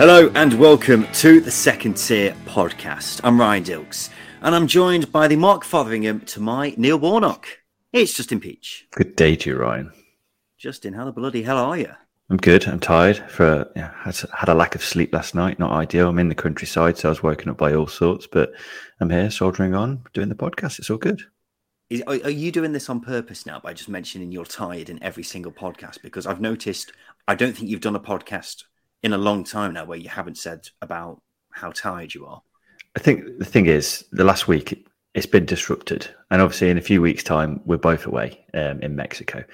Hello and welcome to the Second Tier podcast. I'm Ryan Dilks and I'm joined by the Mark Fotheringham to my Neil Warnock. It's Justin Peach. Good day to you, Ryan. Justin, how the bloody hell are you? I'm good. I'm tired. For yeah, had, had a lack of sleep last night. Not ideal. I'm in the countryside, so I was woken up by all sorts. But I'm here, soldering on, doing the podcast. It's all good. Is, are, are you doing this on purpose now by just mentioning you're tired in every single podcast? Because I've noticed I don't think you've done a podcast in a long time now where you haven't said about how tired you are. I think the thing is, the last week it's been disrupted, and obviously in a few weeks' time we're both away um, in Mexico,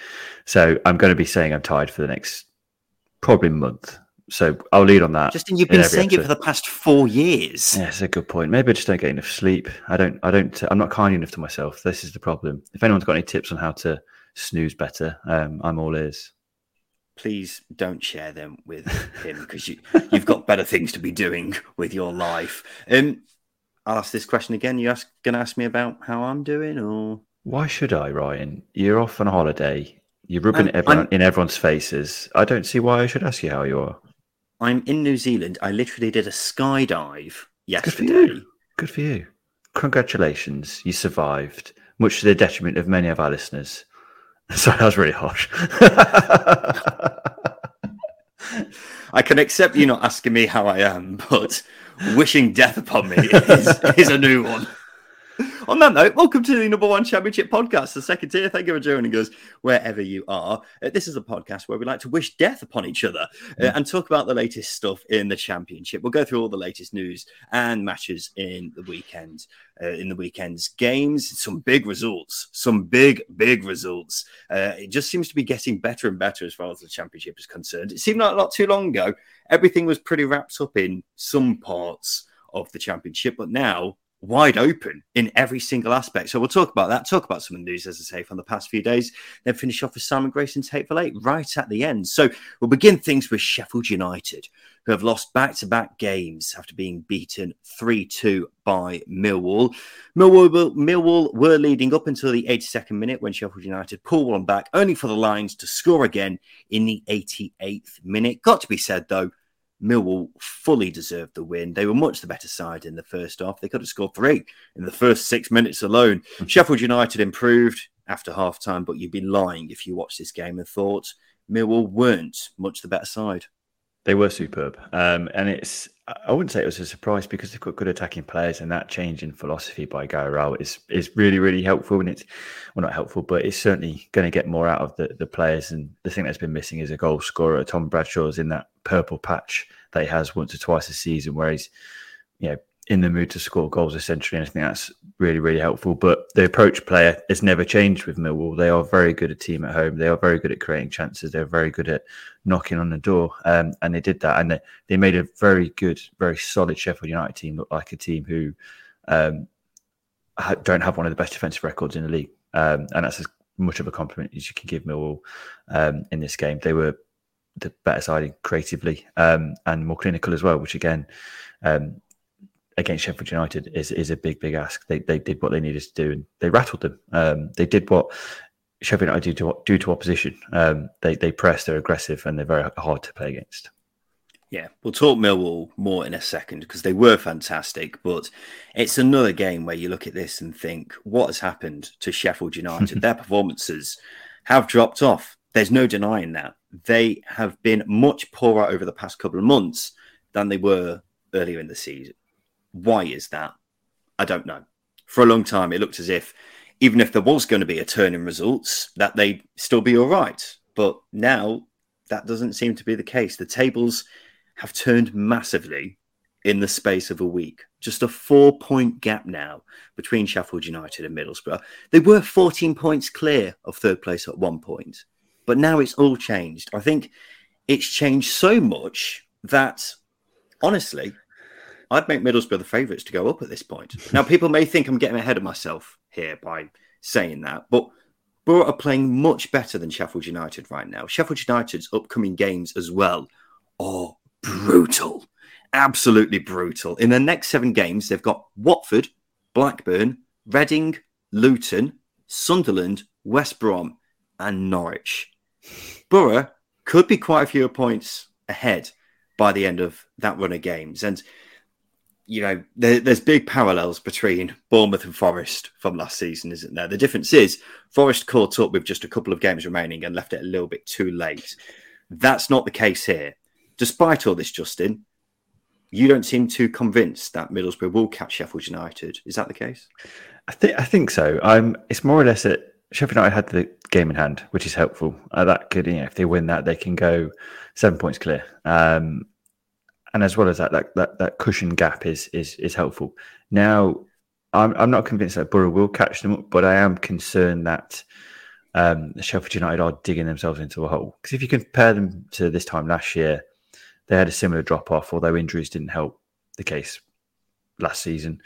so I'm going to be saying I'm tired for the next probably month. So I'll lead on that. Justin, you've been saying episode. it for the past four years. Yeah, it's a good point. Maybe I just don't get enough sleep. I don't. I don't. I'm not kind enough to myself. This is the problem. If anyone's got any tips on how to snooze better, um, I'm all ears please don't share them with him because you, you've got better things to be doing with your life. Um, I'll ask this question again. You ask, going to ask me about how I'm doing, or why should I, Ryan? You're off on a holiday. You're rubbing everyone, in everyone's faces. I don't see why I should ask you how you are. I'm in New Zealand. I literally did a skydive yesterday. Good for you. Good for you. Congratulations. You survived, much to the detriment of many of our listeners. Sorry, that was really harsh. I can accept you not asking me how I am, but wishing death upon me is, is a new one. On that note, welcome to the number one championship podcast, the second tier. Thank you for joining us wherever you are. Uh, this is a podcast where we like to wish death upon each other uh, mm. and talk about the latest stuff in the championship. We'll go through all the latest news and matches in the weekend, uh, in the weekend's games. Some big results, some big, big results. Uh, it just seems to be getting better and better as far as the championship is concerned. It seemed like not too long ago, everything was pretty wrapped up in some parts of the championship, but now wide open in every single aspect. So we'll talk about that, talk about some of the news, as I say, from the past few days, then finish off with Simon Grayson's Hateful Eight right at the end. So we'll begin things with Sheffield United, who have lost back to back games after being beaten 3 2 by Millwall. Millwall. Millwall were leading up until the 82nd minute when Sheffield United pulled one back, only for the Lions to score again in the 88th minute. Got to be said, though, Millwall fully deserved the win. They were much the better side in the first half. They could have scored three in the first six minutes alone. Mm-hmm. Sheffield United improved after half time, but you'd be lying if you watched this game and thought Millwall weren't much the better side. They were superb. Um, and it's, I wouldn't say it was a surprise because they've got good attacking players and that change in philosophy by Rowett is, is really, really helpful. And it's, well, not helpful, but it's certainly going to get more out of the, the players. And the thing that's been missing is a goal scorer. Tom Bradshaw's in that purple patch that he has once or twice a season where he's, you know, in the mood to score goals essentially. And I think that's really, really helpful. But the approach player has never changed with Millwall. They are very good at team at home. They are very good at creating chances. They're very good at knocking on the door. Um, and they did that. And they, they made a very good, very solid Sheffield United team look like a team who um, don't have one of the best defensive records in the league. Um, and that's as much of a compliment as you can give Millwall um, in this game. They were the better side creatively um, and more clinical as well, which again, um, against Sheffield United is is a big, big ask. They they did what they needed to do and they rattled them. Um, they did what Sheffield United do to, do to opposition. Um, they they press, they're aggressive, and they're very hard to play against. Yeah, we'll talk Millwall more in a second because they were fantastic, but it's another game where you look at this and think, what has happened to Sheffield United? Their performances have dropped off. There's no denying that. They have been much poorer over the past couple of months than they were earlier in the season. Why is that? I don't know. for a long time, it looked as if even if there was going to be a turn in results, that they'd still be all right. But now that doesn't seem to be the case. The tables have turned massively in the space of a week. Just a four point gap now between Sheffield United and Middlesbrough. They were 14 points clear of third place at one point, but now it's all changed. I think it's changed so much that honestly, I'd make Middlesbrough the favourites to go up at this point. Now, people may think I'm getting ahead of myself here by saying that, but Borough are playing much better than Sheffield United right now. Sheffield United's upcoming games as well are brutal, absolutely brutal. In the next seven games, they've got Watford, Blackburn, Reading, Luton, Sunderland, West Brom, and Norwich. Borough could be quite a few points ahead by the end of that run of games. And you know, there, there's big parallels between Bournemouth and Forest from last season, isn't there? The difference is Forest caught up with just a couple of games remaining and left it a little bit too late. That's not the case here. Despite all this, Justin, you don't seem too convinced that Middlesbrough will catch Sheffield United. Is that the case? I think I think so. It's more or less that Sheffield United had the game in hand, which is helpful. Uh, that could, you know, if they win that, they can go seven points clear. Um, and as well as that, that that, that cushion gap is is is helpful. Now, I'm I'm not convinced that Borough will catch them up, but I am concerned that um, Sheffield United are digging themselves into a hole. Because if you compare them to this time last year, they had a similar drop off, although injuries didn't help the case last season.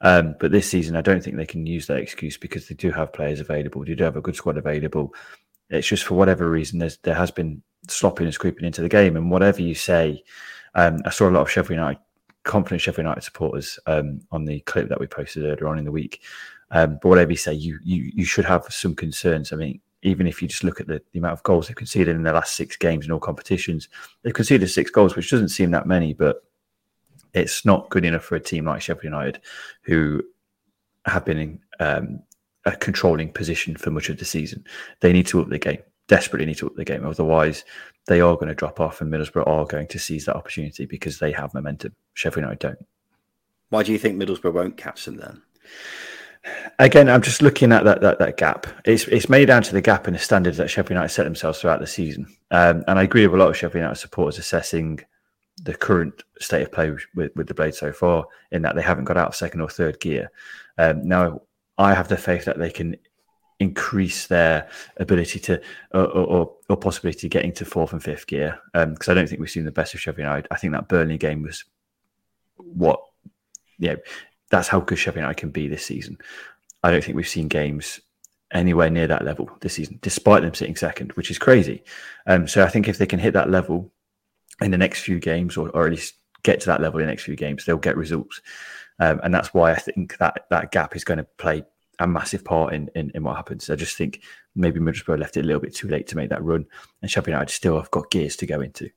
Um, but this season, I don't think they can use that excuse because they do have players available. They do have a good squad available. It's just for whatever reason, there has been sloppiness creeping into the game. And whatever you say, um, I saw a lot of Sheffield United, confident Sheffield United supporters um, on the clip that we posted earlier on in the week. Um, but whatever you say, you, you you should have some concerns. I mean, even if you just look at the, the amount of goals they've conceded in the last six games in all competitions, they've conceded six goals, which doesn't seem that many, but it's not good enough for a team like Sheffield United, who have been in um, a controlling position for much of the season. They need to up the game, desperately need to up the game. Otherwise, they are going to drop off, and Middlesbrough are going to seize that opportunity because they have momentum. Sheffield United don't. Why do you think Middlesbrough won't catch them then? Again, I'm just looking at that that, that gap. It's it's made down to the gap in the standards that Sheffield United set themselves throughout the season. Um, and I agree with a lot of Sheffield United supporters assessing the current state of play with, with the blade so far, in that they haven't got out of second or third gear. Um, now, I have the faith that they can increase their ability to, or, or, or possibility getting to fourth and fifth gear. Because um, I don't think we've seen the best of Sheffield United. I think that Burnley game was what, yeah, that's how good Sheffield United can be this season. I don't think we've seen games anywhere near that level this season, despite them sitting second, which is crazy. Um, so I think if they can hit that level in the next few games, or, or at least get to that level in the next few games, they'll get results. Um, and that's why I think that that gap is going to play a massive part in, in, in what happens. I just think maybe Middlesbrough left it a little bit too late to make that run, and Sheffield United still have got gears to go into.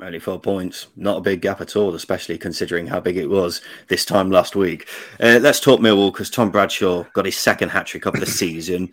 Only four points, not a big gap at all, especially considering how big it was this time last week. Uh, let's talk Millwall because Tom Bradshaw got his second hat trick of the season.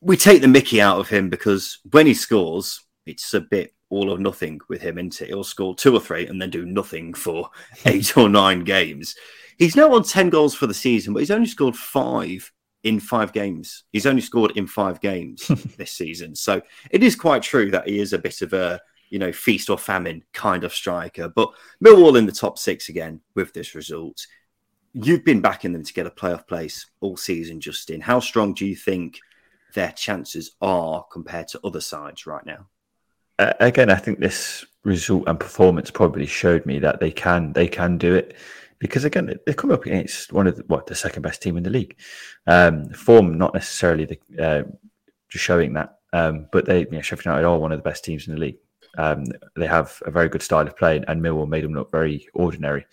We take the Mickey out of him because when he scores, it's a bit all or nothing with him, isn't it? He'll score two or three and then do nothing for eight or nine games. He's now on 10 goals for the season, but he's only scored five in five games. He's only scored in five games this season. So it is quite true that he is a bit of a, you know, feast or famine kind of striker. But Millwall in the top six again with this result. You've been backing them to get a playoff place all season, Justin. How strong do you think their chances are compared to other sides right now? Uh, again, I think this result and performance probably showed me that they can they can do it because again they come up against one of the, what the second best team in the league. Um, form not necessarily the, uh, just showing that, um, but they you know, Sheffield United are one of the best teams in the league. Um, they have a very good style of play, and Millwall made them look very ordinary.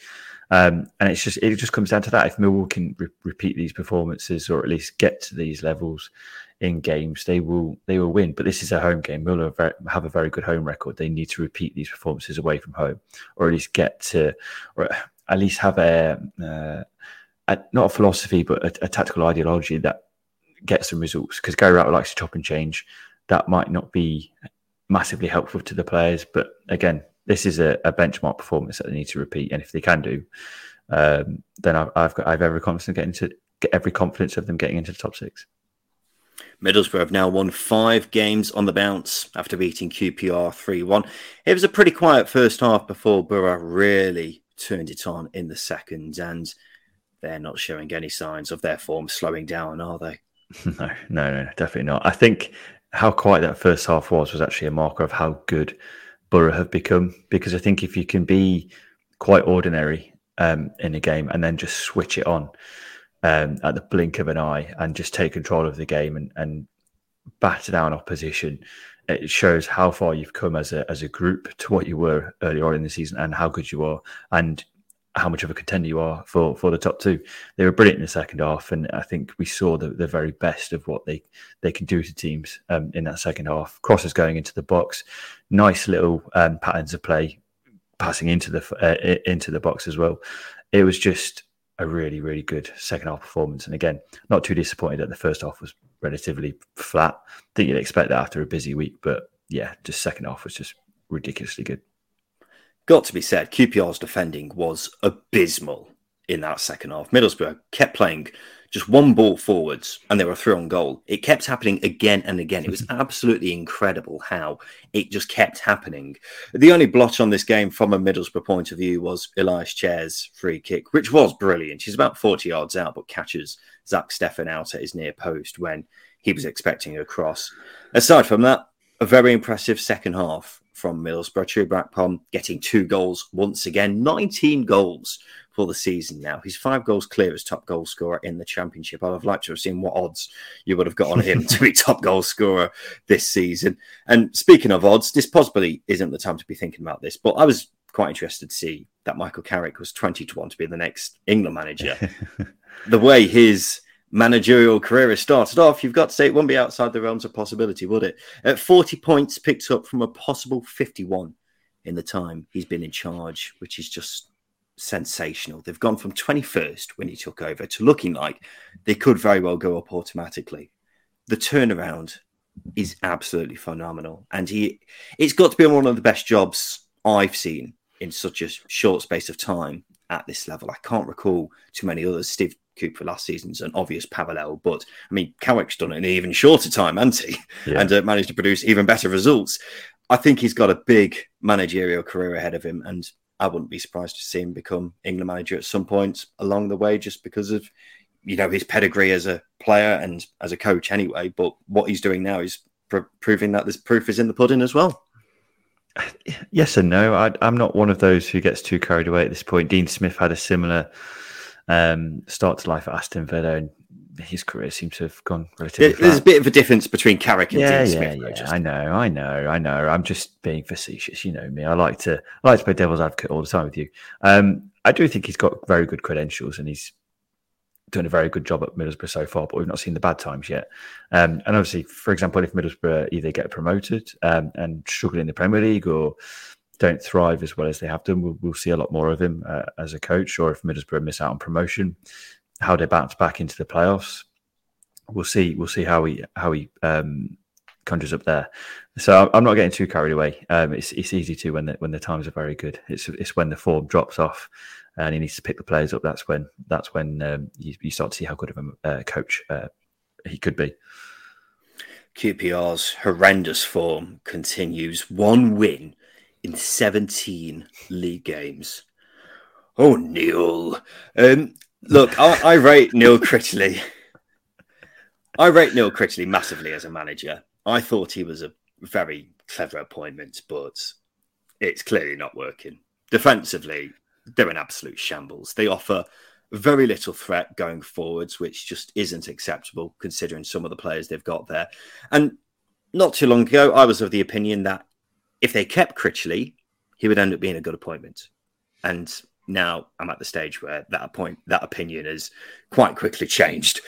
Um, and it's just it just comes down to that. If Millwall can re- repeat these performances, or at least get to these levels in games, they will they will win. But this is a home game. Millwall have a very good home record. They need to repeat these performances away from home, or at least get to, or at least have a, uh, a not a philosophy, but a, a, tactical ideology that gets some results. Because Gary Rowett likes to chop and change. That might not be massively helpful to the players, but again, this is a, a benchmark performance that they need to repeat. And if they can do, um, then I've, I've got I've every confidence in getting to get every confidence of them getting into the top six. Middlesbrough have now won five games on the bounce after beating QPR 3 1. It was a pretty quiet first half before Borough really turned it on in the second, and they're not showing any signs of their form slowing down, are they? No, no, no, definitely not. I think how quiet that first half was was actually a marker of how good Borough have become. Because I think if you can be quite ordinary um, in a game and then just switch it on um, at the blink of an eye and just take control of the game and, and batter down opposition, it shows how far you've come as a as a group to what you were earlier on in the season and how good you are. And how much of a contender you are for for the top two. They were brilliant in the second half, and I think we saw the, the very best of what they they can do to teams um, in that second half. Crosses going into the box, nice little um, patterns of play, passing into the uh, into the box as well. It was just a really really good second half performance, and again, not too disappointed that the first half was relatively flat. I think you'd expect that after a busy week, but yeah, just second half was just ridiculously good got to be said, QPR's defending was abysmal in that second half. Middlesbrough kept playing just one ball forwards and they were through on goal. It kept happening again and again. It was absolutely incredible how it just kept happening. The only blotch on this game from a Middlesbrough point of view was Ilias Chair's free kick, which was brilliant. She's about 40 yards out, but catches Zach Steffen out at his near post when he was expecting a cross. Aside from that, a very impressive second half from Middlesbrough. Chuba getting two goals once again, 19 goals for the season now. He's five goals clear as top goal scorer in the championship. I'd have liked to have seen what odds you would have got on him to be top goal scorer this season. And speaking of odds, this possibly isn't the time to be thinking about this, but I was quite interested to see that Michael Carrick was 20 to 1 to be the next England manager. the way his managerial career has started off, you've got to say it wouldn't be outside the realms of possibility, would it? At 40 points picked up from a possible 51 in the time he's been in charge, which is just sensational. They've gone from 21st when he took over to looking like they could very well go up automatically. The turnaround is absolutely phenomenal. And he it's got to be one of the best jobs I've seen in such a short space of time at this level. I can't recall too many others. Steve Cooper last season's an obvious parallel, but I mean, Carrick's done it in an even shorter time, hasn't he? Yeah. And uh, managed to produce even better results. I think he's got a big managerial career ahead of him, and I wouldn't be surprised to see him become England manager at some point along the way, just because of you know his pedigree as a player and as a coach, anyway. But what he's doing now is pr- proving that this proof is in the pudding as well. Yes and no. I, am not one of those who gets too carried away at this point. Dean Smith had a similar um, start to life at Aston Villa, and his career seems to have gone relatively. There's flat. a bit of a difference between Carrick and yeah, Dean Smith. Yeah, yeah. I know, I know, I know. I'm just being facetious. You know me. I like to I like to play devil's advocate all the time with you. Um, I do think he's got very good credentials, and he's doing a very good job at Middlesbrough so far, but we've not seen the bad times yet. Um, and obviously, for example, if Middlesbrough either get promoted um, and struggle in the Premier League or don't thrive as well as they have done, we'll, we'll see a lot more of him uh, as a coach. Or if Middlesbrough miss out on promotion, how they bounce back into the playoffs, we'll see. We'll see how he how he um, conjures up there. So I'm not getting too carried away. Um, it's it's easy to when the when the times are very good. It's it's when the form drops off and he needs to pick the players up. That's when that's when um, you, you, start to see how good of a uh, coach uh, he could be. QPR's horrendous form continues. One win in 17 league games. Oh, Neil. Um, look, I, I rate Neil Critchley. I rate Neil Critchley massively as a manager. I thought he was a very clever appointment, but it's clearly not working. Defensively, they're an absolute shambles. They offer very little threat going forwards, which just isn't acceptable considering some of the players they've got there. And not too long ago, I was of the opinion that if they kept Critchley, he would end up being a good appointment. And now I'm at the stage where that point that opinion has quite quickly changed.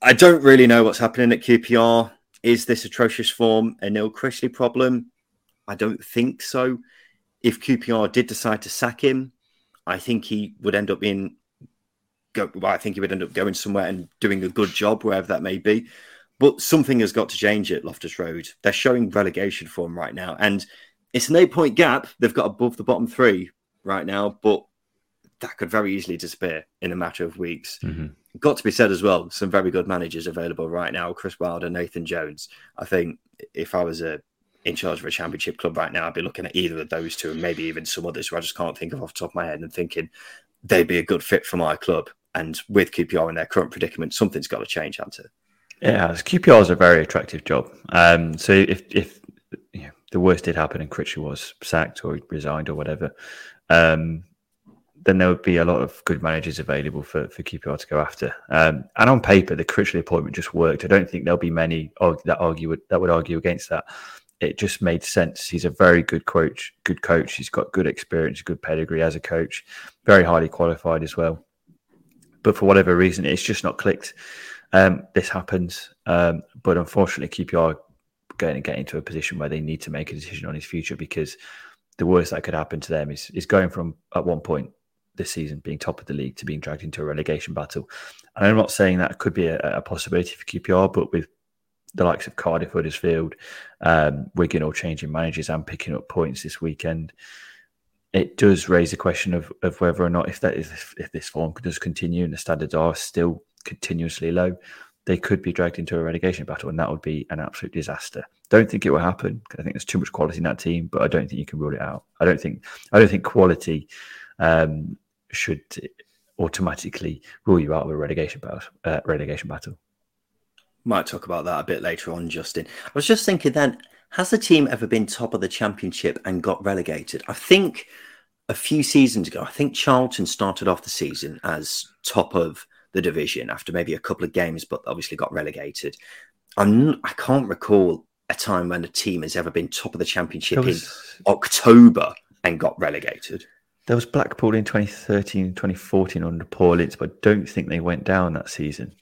I don't really know what's happening at QPR. Is this atrocious form a Neil Critchley problem? I don't think so. If QPR did decide to sack him, I think he would end up being go. Well, I think he would end up going somewhere and doing a good job wherever that may be. But something has got to change at Loftus Road. They're showing relegation form right now, and it's an eight-point gap. They've got above the bottom three right now, but that could very easily disappear in a matter of weeks. Mm-hmm. got to be said as well, some very good managers available right now. Chris Wilder, Nathan Jones. I think if I was a in charge of a championship club right now, I'd be looking at either of those two and maybe even some others who I just can't think of off the top of my head and thinking they'd be a good fit for my club. And with QPR in their current predicament, something's got to change, hasn't it? Yeah, QPR is a very attractive job. Um, so if if you know, the worst did happen and Critchley was sacked or resigned or whatever, um, then there would be a lot of good managers available for, for QPR to go after. Um, and on paper, the Critchley appointment just worked. I don't think there'll be many that argue that would argue against that. It just made sense. He's a very good coach. Good coach. He's got good experience, good pedigree as a coach. Very highly qualified as well. But for whatever reason, it's just not clicked. Um, this happens, um, but unfortunately, QPR going to get into a position where they need to make a decision on his future because the worst that could happen to them is is going from at one point this season being top of the league to being dragged into a relegation battle. And I'm not saying that could be a, a possibility for QPR, but with the likes of Cardiff, Huddersfield, um, Wigan all changing managers and picking up points this weekend, it does raise the question of, of whether or not if that is if this form does continue and the standards are still continuously low, they could be dragged into a relegation battle, and that would be an absolute disaster. Don't think it will happen. I think there's too much quality in that team, but I don't think you can rule it out. I don't think I don't think quality um, should automatically rule you out of a relegation battle. Uh, relegation battle. Might talk about that a bit later on, Justin. I was just thinking then, has the team ever been top of the championship and got relegated? I think a few seasons ago, I think Charlton started off the season as top of the division after maybe a couple of games, but obviously got relegated. I'm, I can't recall a time when a team has ever been top of the championship was... in October and got relegated. There was Blackpool in 2013, 2014 under Paul Ince, but I don't think they went down that season.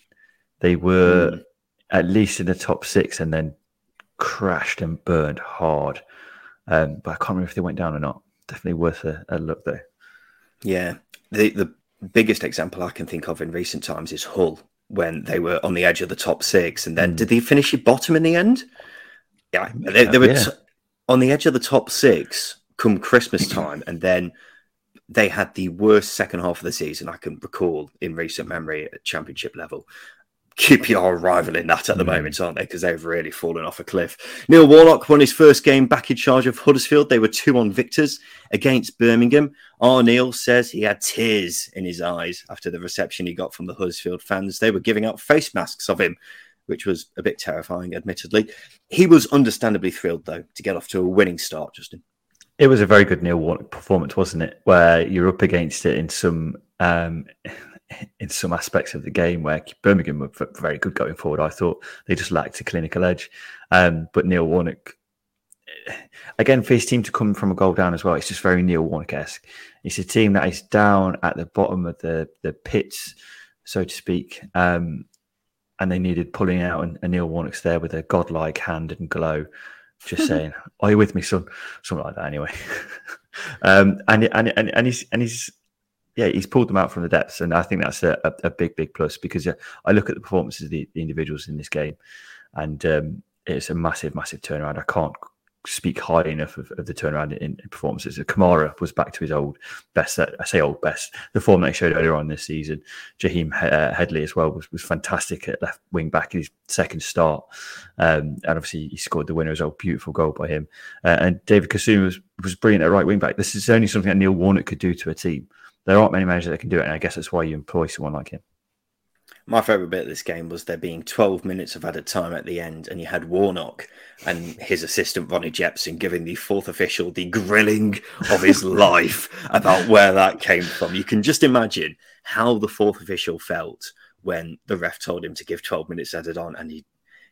They were mm. at least in the top six and then crashed and burned hard. Um, but I can't remember if they went down or not. Definitely worth a, a look though. Yeah, the the biggest example I can think of in recent times is Hull when they were on the edge of the top six, and then mm. did they finish at bottom in the end? Yeah, they, they were yeah. t- on the edge of the top six come Christmas time, and then they had the worst second half of the season I can recall in recent memory at championship level. QPR rivaling that at the mm. moment, aren't they? Because they've really fallen off a cliff. Neil Warnock won his first game back in charge of Huddersfield. They were 2 on victors against Birmingham. Our Neil says he had tears in his eyes after the reception he got from the Huddersfield fans. They were giving out face masks of him, which was a bit terrifying, admittedly. He was understandably thrilled, though, to get off to a winning start, Justin. It was a very good Neil Warnock performance, wasn't it? Where you're up against it in some um, in some aspects of the game where Birmingham were very good going forward. I thought they just lacked a clinical edge. Um, but Neil Warnock, again, for his team to come from a goal down as well, it's just very Neil Warnock esque. It's a team that is down at the bottom of the, the pits, so to speak. Um, and they needed pulling out, and, and Neil Warnock's there with a godlike hand and glow just saying, "Are you with me, son?" Something like that. Anyway, um, and and and and he's and he's yeah, he's pulled them out from the depths, and I think that's a, a, a big big plus because uh, I look at the performances of the, the individuals in this game, and um, it's a massive massive turnaround. I can't speak high enough of, of the turnaround in, in, performances. Camara was back to his old best. I say old best. The form that he showed earlier on this season. Jaheim uh, Headley as well was, was fantastic at left wing back in his second start, um, and obviously he scored the winner as well. Beautiful goal by him. Uh, and David Kasum was, was brilliant at right wing back. This is only something that Neil Warnock could do to a team. There aren't many managers that can do it, and I guess that's why you employ someone like him. My favourite bit of this game was there being 12 minutes of added time at the end, and you had Warnock and his assistant Ronnie Jepson giving the fourth official the grilling of his life about where that came from. You can just imagine how the fourth official felt when the ref told him to give 12 minutes added on, and he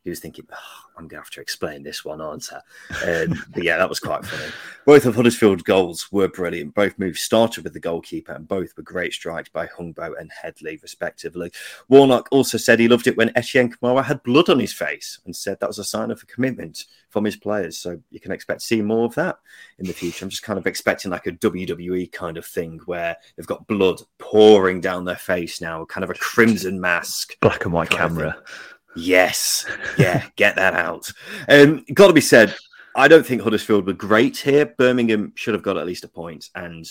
he was thinking, oh, I'm going to have to explain this one, aren't I? Um, but yeah, that was quite funny. Both of Huddersfield's goals were brilliant. Both moves started with the goalkeeper, and both were great strikes by Hungbo and Headley, respectively. Warnock also said he loved it when Etienne Camara had blood on his face and said that was a sign of a commitment from his players. So you can expect to see more of that in the future. I'm just kind of expecting like a WWE kind of thing where they've got blood pouring down their face now, kind of a crimson mask. Black and white camera. Yes, yeah, get that out. Um, got to be said, I don't think Huddersfield were great here. Birmingham should have got at least a point, and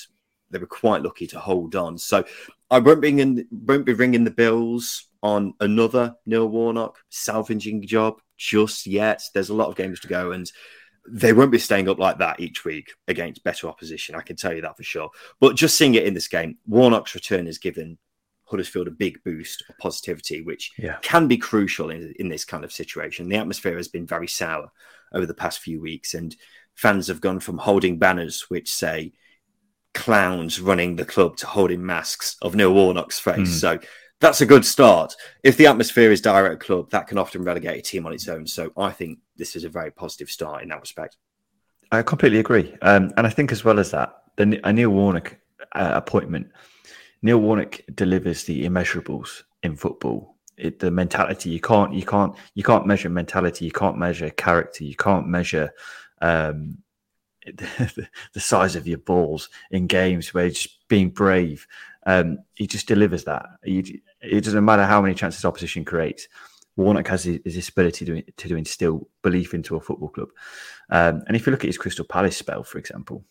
they were quite lucky to hold on. So I won't be in, won't be ringing the bills on another Neil Warnock salvaging job just yet. There's a lot of games to go, and they won't be staying up like that each week against better opposition. I can tell you that for sure. But just seeing it in this game, Warnock's return has given Huddersfield a big boost of positivity, which yeah. can be crucial in, in this kind of situation. The atmosphere has been very sour over the past few weeks, and fans have gone from holding banners which say clowns running the club to holding masks of Neil Warnock's face. Mm. So that's a good start. If the atmosphere is direct at club, that can often relegate a team on its own. So I think this is a very positive start in that respect. I completely agree, um, and I think as well as that, the a Neil Warnock uh, appointment, Neil Warnock delivers the immeasurables in football. It, the mentality you can't you can't you can't measure mentality, you can't measure character, you can't measure um, the, size of your balls in games where just being brave. Um, he just delivers that. It doesn't matter how many chances opposition creates. Warnock has his, his ability to, to instill belief into a football club. Um, and if you look at his Crystal Palace spell, for example,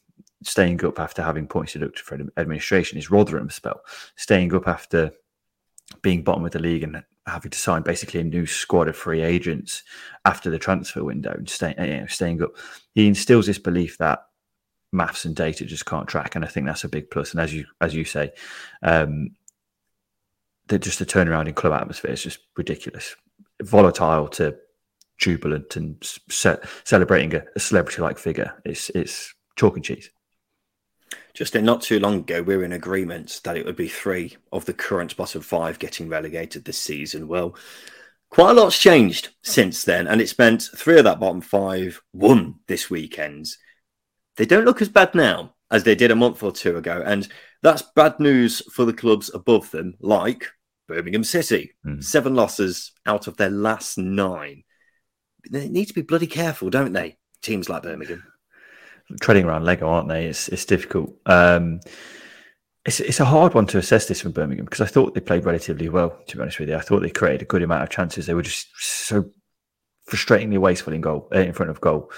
staying up after having points deducted for administration, his Rotherham spell, staying up after being bottom of the league and having to sign basically a new squad of free agents after the transfer window and stay, you know, staying up, he instills this belief that maths and data just can't track, and I think that's a big plus. And as you as you say, um, that just the turnaround in club atmosphere is just ridiculous, volatile to jubilant and ce- celebrating a, a celebrity like figure. It's it's chalk and cheese. Just not too long ago, we were in agreement that it would be three of the current bottom five getting relegated this season. Well, quite a lot's changed since then, and it's meant three of that bottom five won this weekend. They don't look as bad now as they did a month or two ago, and that's bad news for the clubs above them, like Birmingham City. Mm. Seven losses out of their last nine. They need to be bloody careful, don't they? Teams like Birmingham treading around Lego, aren't they? It's it's difficult. Um, it's it's a hard one to assess this from Birmingham because I thought they played relatively well. To be honest with you, I thought they created a good amount of chances. They were just so frustratingly wasteful in goal, uh, in front of goal.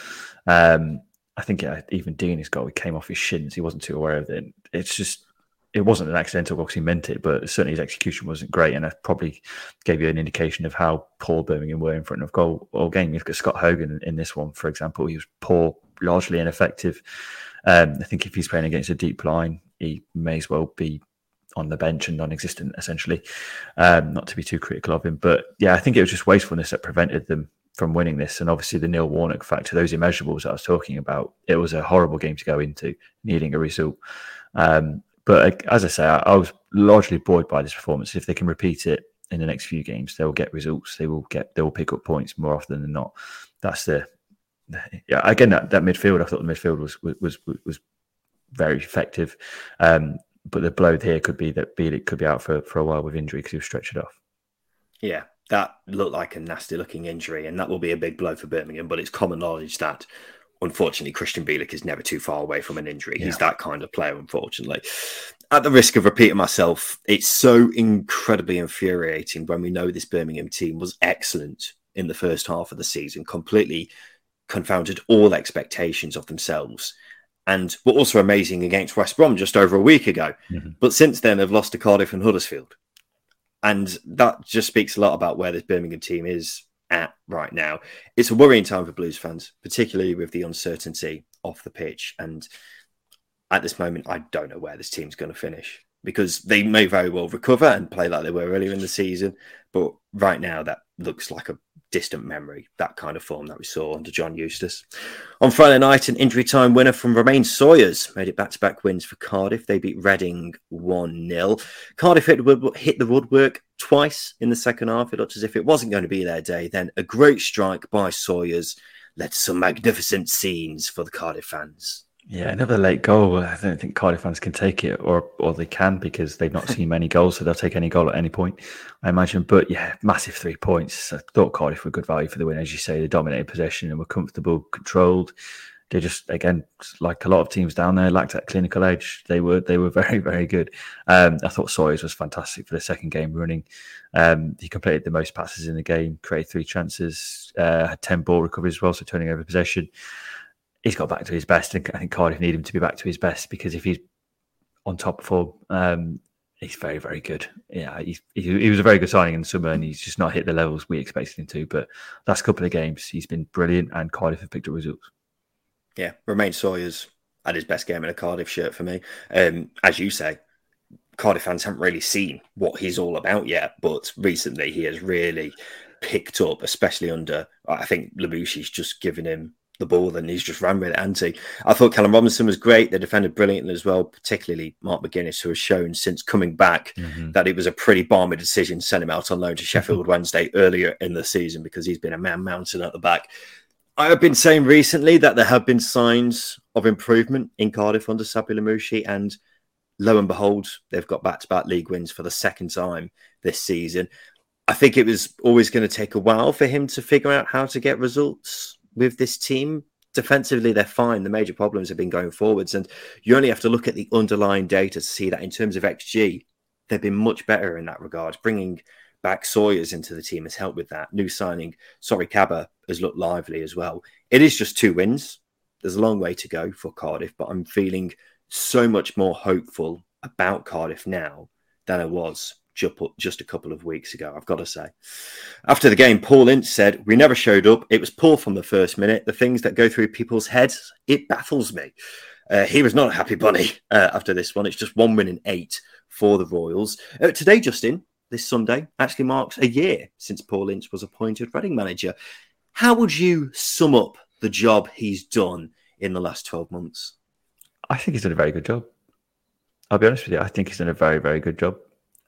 Um, I think yeah, even Deeney's goal, he came off his shins. He wasn't too aware of it. It's just it wasn't an accidental goal because he meant it, but certainly his execution wasn't great, and probably gave you an indication of how poor Birmingham were in front of goal all game. You look at Scott Hogan in this one, for example, he was poor largely ineffective. Um, I think if he's playing against a deep line, he may as well be on the bench and non-existent essentially. Um, not to be too critical of him, but yeah, I think it was just wastefulness that prevented them from winning this. And obviously the Neil Warnock factor, those immeasurables I was talking about, it was a horrible game to go into, needing a result. Um, but as I say, I, I was largely buoyed by this performance. If they can repeat it in the next few games, they will get results. They will get, they will pick up points more often than not. That's the yeah, again, that, that midfield, I thought the midfield was was was, was very effective. Um, but the blow here could be that Bielik could be out for, for a while with injury because he was stretched off. Yeah, that looked like a nasty looking injury, and that will be a big blow for Birmingham. But it's common knowledge that unfortunately Krystian Bielik is never too far away from an injury. Yeah. He's that kind of player, unfortunately. At the risk of repeating myself, it's so incredibly infuriating when we know this Birmingham team was excellent in the first half of the season, completely confounded all expectations of themselves and were also amazing against West Brom just over a week ago. Mm-hmm. But since then, they've lost to Cardiff and Huddersfield. And that just speaks a lot about where this Birmingham team is at right now. It's a worrying time for Blues fans, particularly with the uncertainty off the pitch. And at this moment, I don't know where this team's going to finish because they may very well recover and play like they were earlier in the season. But right now, that looks like a distant memory, that kind of form that we saw under John Eustace. On Friday night, an injury time winner from Romain Sawyers made it back to back wins for Cardiff. They beat Reading 1 0. Cardiff hit, hit the woodwork twice in the second half. It looked as if it wasn't going to be their day. Then a great strike by Sawyers led to some magnificent scenes for the Cardiff fans. Yeah, another late goal. I don't think Cardiff fans can take it, or or they can because they've not seen many goals, so they'll take any goal at any point, I imagine. But yeah, massive three points. I thought Cardiff were good value for the win, as you say. They dominated possession and were comfortable, controlled. They just again, like a lot of teams down there, lacked that clinical edge. They were they were very very good. Um, I thought Sawyers was fantastic for the second game running. Um, he completed the most passes in the game, created three chances, uh, had ten ball recoveries as well, so turning over possession he's got back to his best. And I think Cardiff need him to be back to his best because if he's on top form. Um, he's very, very good. Yeah, he, he was a very good signing in the summer, and he's just not hit the levels we expected him to. But last couple of games, he's been brilliant, and Cardiff have picked up results. Yeah, Romain Sawyer's had his best game in a Cardiff shirt for me. Um, as you say, Cardiff fans haven't really seen what he's all about yet, but recently he has really picked up, especially under. I think Lamouchi's just given him the ball and he's just ran with it, anti. I thought Callum Robinson was great. They defended brilliantly as well, particularly Mark McGuinness, who has shown since coming back mm-hmm. that it was a pretty balmy decision to send him out on loan to Sheffield Wednesday earlier in the season because he's been a man mountain at the back. I have been saying recently that there have been signs of improvement in Cardiff under Sabri Lamouchi, and lo and behold, they've got back to back league wins for the second time this season. I think it was always going to take a while for him to figure out how to get results with this team. Defensively, they're fine. The major problems have been going forwards, and you only have to look at the underlying data to see that in terms of XG, they've been much better in that regard. Bringing back Sawyers into the team has helped with that. New signing, Sory, Kaba has looked lively as well. It is just two wins. There's a long way to go for Cardiff, but I'm feeling so much more hopeful about Cardiff now than I was just a couple of weeks ago, I've got to say. After the game, Paul Ince said, We never showed up. It was poor from the first minute. The things that go through people's heads, it baffles me. Uh, he was not a happy bunny uh, after this one. It's just one win in eight for the Royals. Uh, today, Justin, this Sunday, actually marks a year since Paul Ince was appointed Reading manager. How would you sum up the job he's done in the last 12 months? I think he's done a very good job. I'll be honest with you. I think he's done a very, very good job.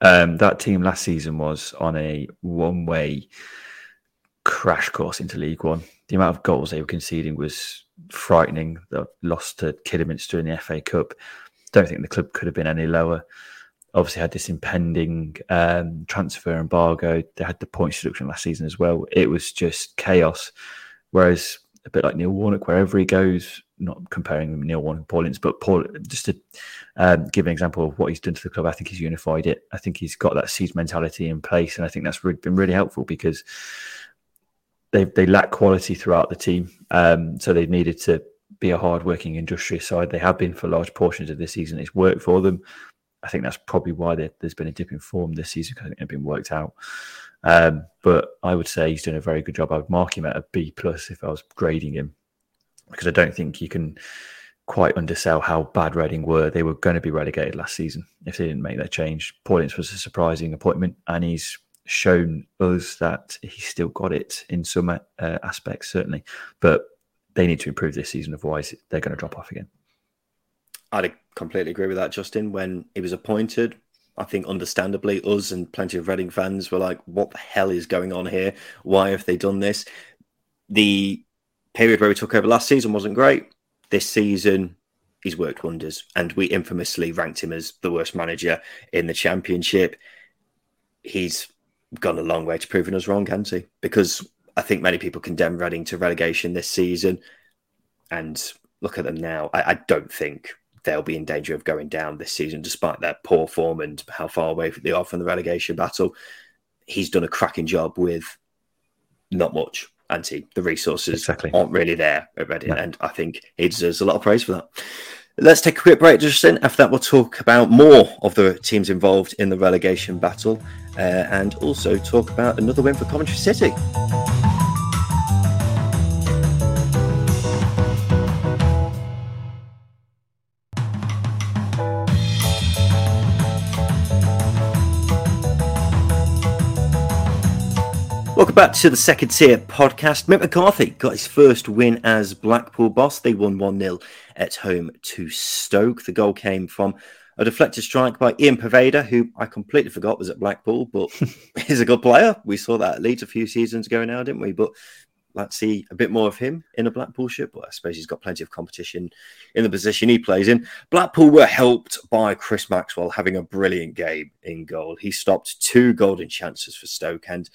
Um, that team last season was on a one way crash course into League One. The amount of goals they were conceding was frightening. They lost to Kidderminster in the FA Cup. Don't think the club could have been any lower. Obviously, had this impending um, transfer embargo. They had the points deduction last season as well. It was just chaos. Whereas a bit like Neil Warnock, wherever he goes, not comparing Neil Warnock Paul Ince, but Paul, just to um, give an example of what he's done to the club, I think he's unified it. I think he's got that siege mentality in place, and I think that's really, been really helpful because they they lack quality throughout the team, um, so they've needed to be a hard-working, industrious side. They have been for large portions of this season. It's worked for them. I think that's probably why there's been a dip in form this season because I think they've been worked out. Um, but I would say he's doing a very good job. I would mark him at a B plus if I was grading him because I don't think you can quite undersell how bad Reading were. They were going to be relegated last season if they didn't make that change. Paul was a surprising appointment, and he's shown us that he's still got it in some uh, aspects, certainly. But they need to improve this season, otherwise they're going to drop off again. I'd completely agree with that, Justin. When he was appointed, I think understandably, us and plenty of Reading fans were like, "What the hell is going on here? Why have they done this?" The period where we took over last season wasn't great. This season, he's worked wonders, and we infamously ranked him as the worst manager in the championship. He's gone a long way to proving us wrong, hasn't he? Because I think many people condemn Reading to relegation this season, and look at them now. I, I don't think they'll be in danger of going down this season, despite their poor form and how far away they are from the relegation battle. He's done a cracking job with not much anti. The resources exactly. aren't really there at Reading, no. and I think he deserves a lot of praise for that. Let's take a quick break, Justin. After that, we'll talk about more of the teams involved in the relegation battle uh, and also talk about another win for Coventry City. Welcome back to the second tier podcast. Mick McCarthy got his first win as Blackpool boss. They won 1 0 at home to Stoke. The goal came from a deflected strike by Ian Poveda, who I completely forgot was at Blackpool, but he's a good player. We saw that at Leeds a few seasons ago now, didn't we? But let's see a bit more of him in a Blackpool ship. But I suppose he's got plenty of competition in the position he plays in. Blackpool were helped by Chris Maxwell having a brilliant game in goal. He stopped two golden chances for Stoke and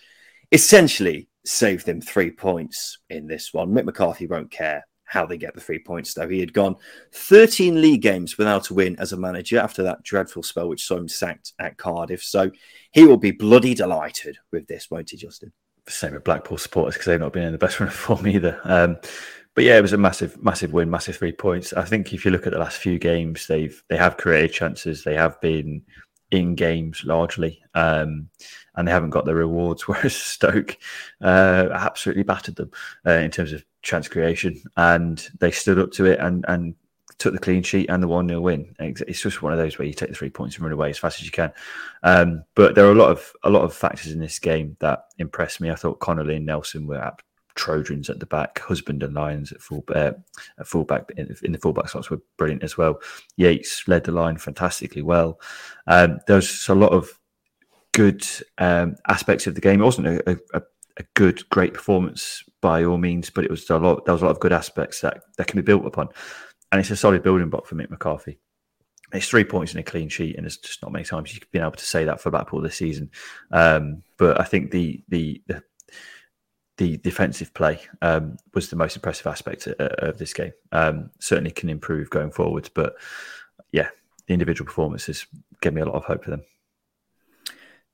essentially saved them three points in this one. Mick McCarthy won't care how they get the three points, though. He had gone 13 league games without a win as a manager after that dreadful spell which saw him sacked at Cardiff. So he will be bloody delighted with this, won't he, Justin? Same with Blackpool supporters because they've not been in the best run of form either. Um, but yeah, it was a massive, massive win, massive three points. I think if you look at the last few games, they've they have created chances. They have been in games largely, um, and they haven't got the rewards. Whereas Stoke uh, absolutely battered them uh, in terms of chance creation, and they stood up to it and and took the clean sheet and the one 0 win. It's just one of those where you take the three points and run away as fast as you can. Um, but there are a lot of a lot of factors in this game that impressed me. I thought Connolly and Nelson were Trojans at the back, Husband and Lions at full uh, at fullback in, in, the fullback slots were brilliant as well. Yates led the line fantastically well. Um, there was a lot of good um, aspects of the game. It wasn't a, a, a, good, great performance by all means, but it was a lot. There was a lot of good aspects that that can be built upon, and it's a solid building block for Mick McCarthy. It's three points in a clean sheet, and it's just not many times you've been able to say that for Blackpool this season. Um, but I think the, the the the defensive play um, was the most impressive aspect of, of this game. Um, certainly can improve going forwards, but yeah, the individual performances give me a lot of hope for them.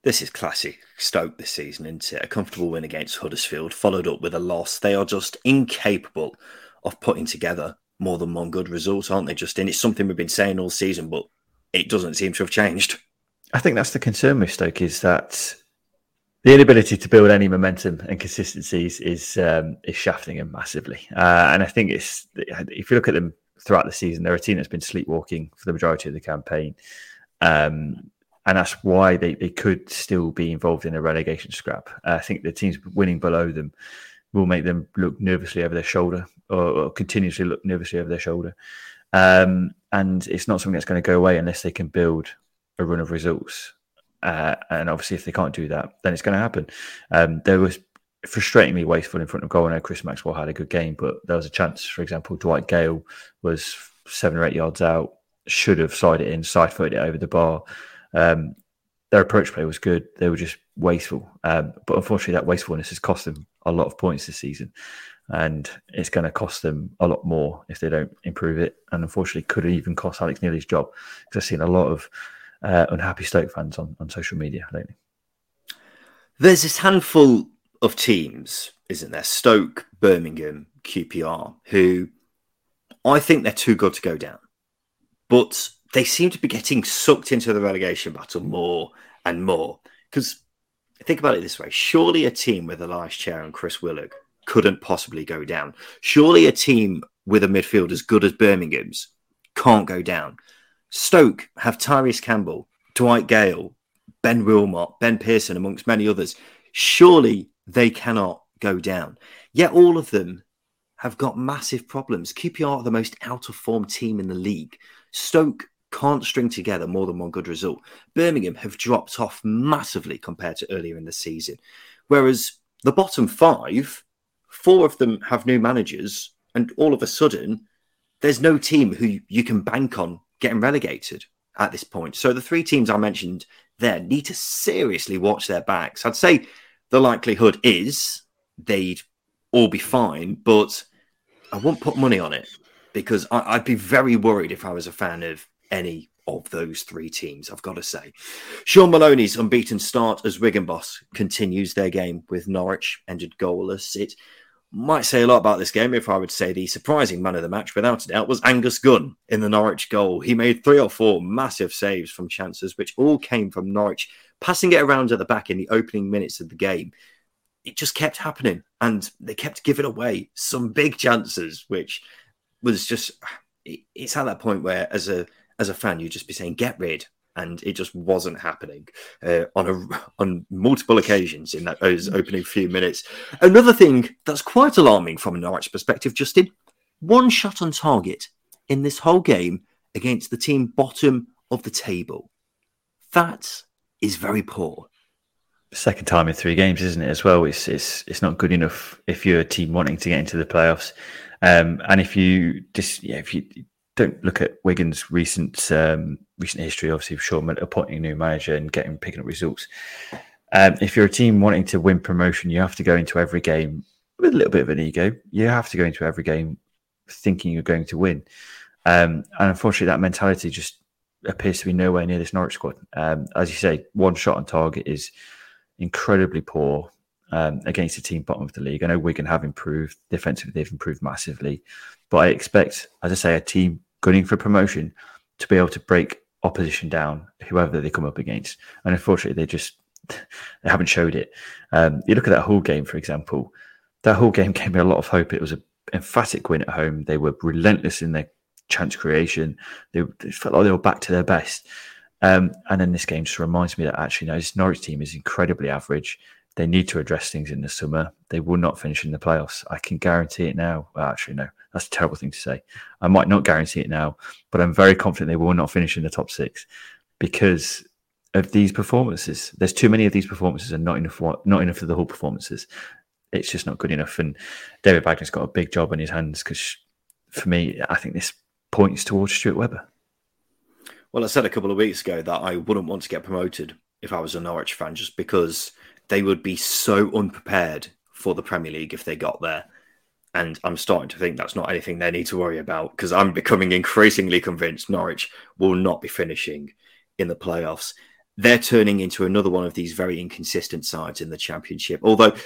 This is classic Stoke this season, isn't it? A comfortable win against Huddersfield, followed up with a loss. They are just incapable of putting together more than one good result, aren't they, Justin? It's something we've been saying all season, but it doesn't seem to have changed. I think that's the concern with Stoke is that the inability to build any momentum and consistencies is um, is shafting him massively. Uh, and I think it's if you look at them throughout the season, they're a team that's been sleepwalking for the majority of the campaign. Um, and that's why they, they could still be involved in a relegation scrap. Uh, I think the teams winning below them will make them look nervously over their shoulder or, or continuously look nervously over their shoulder. Um, and it's not something that's going to go away unless they can build a run of results. Uh, and obviously, if they can't do that, then it's going to happen. Um, there was frustratingly wasteful in front of goal. I know Chris Maxwell had a good game, but there was a chance, for example, Dwight Gayle was seven or eight yards out, should have sided it in, side footed it over the bar. Um, their approach play was good. They were just wasteful. Um, but unfortunately, that wastefulness has cost them a lot of points this season. And it's going to cost them a lot more if they don't improve it. And unfortunately, could even cost Alex Neil's job because I've seen a lot of uh, unhappy Stoke fans on, on social media lately. There's this handful of teams, isn't there? Stoke, Birmingham, QPR, who I think they're too good to go down. But they seem to be getting sucked into the relegation battle more and more. Because think about it this way surely a team with Ilias Chair and Chris Willock couldn't possibly go down. Surely a team with a midfield as good as Birmingham's can't go down. Stoke have Tyrese Campbell, Dwight Gayle, Ben Wilmot, Ben Pearson, amongst many others. Surely they cannot go down. Yet all of them have got massive problems. QPR are the most out of form team in the league. Stoke can't string together more than one good result. Birmingham have dropped off massively compared to earlier in the season. Whereas the bottom five, four of them have new managers, and all of a sudden, there's no team who you can bank on getting relegated at this point. So the three teams I mentioned there need to seriously watch their backs. I'd say the likelihood is they'd all be fine, but I won't put money on it because I, would be very worried if I was a fan of any of those three teams, I've got to say. Shaun Maloney's unbeaten start as Wigan boss continues their game with Norwich, ended goalless. It might say a lot about this game if I would say the surprising man of the match, without a doubt, was Angus Gunn in the Norwich goal. He made three or four massive saves from chances, which all came from Norwich passing it around at the back in the opening minutes of the game. It just kept happening, and they kept giving away some big chances, which was just. It's at that point where, as a as a fan, you'd just be saying, "Get rid," and it just wasn't happening uh, on a on multiple occasions in those opening few minutes. Another thing that's quite alarming from a Norwich perspective, Justin, one shot on target in this whole game against the team bottom of the table. That is very poor. Second time in three games, isn't it? As well, it's it's it's not good enough if you're a team wanting to get into the playoffs, um, and if you just yeah, if you don't look at Wigan's recent um, recent history, obviously, for sure, appointing a new manager and getting picking up results. Um, if you're a team wanting to win promotion, you have to go into every game with a little bit of an ego. You have to go into every game thinking you're going to win. Um, and unfortunately, that mentality just appears to be nowhere near this Norwich squad. Um, as you say, one shot on target is incredibly poor. um, against the team bottom of the league. I know Wigan have improved defensively; they've improved massively, but I expect, as I say, a team gunning for promotion to be able to break opposition down, whoever they come up against. And unfortunately, they just they haven't showed it. Um, you look at that whole game, for example. That whole game gave me a lot of hope. It was an emphatic win at home. They were relentless in their chance creation. They, they felt like they were back to their best. Um, and then this game just reminds me that actually, no, this Norwich team is incredibly average. They need to address things in the summer. They will not finish in the playoffs. I can guarantee it now. Well, actually, no, that's a terrible thing to say. I might not guarantee it now, but I'm very confident they will not finish in the top six because of these performances. There's too many of these performances and not enough not enough of the whole performances. It's just not good enough. And David Wagner's got a big job on his hands because for me, I think this points towards Stuart Webber. Well, I said a couple of weeks ago that I wouldn't want to get promoted if I was a Norwich fan, just because they would be so unprepared for the Premier League if they got there. And I'm starting to think that's not anything they need to worry about because I'm becoming increasingly convinced Norwich will not be finishing in the playoffs they're turning into another one of these very inconsistent sides in the championship. Although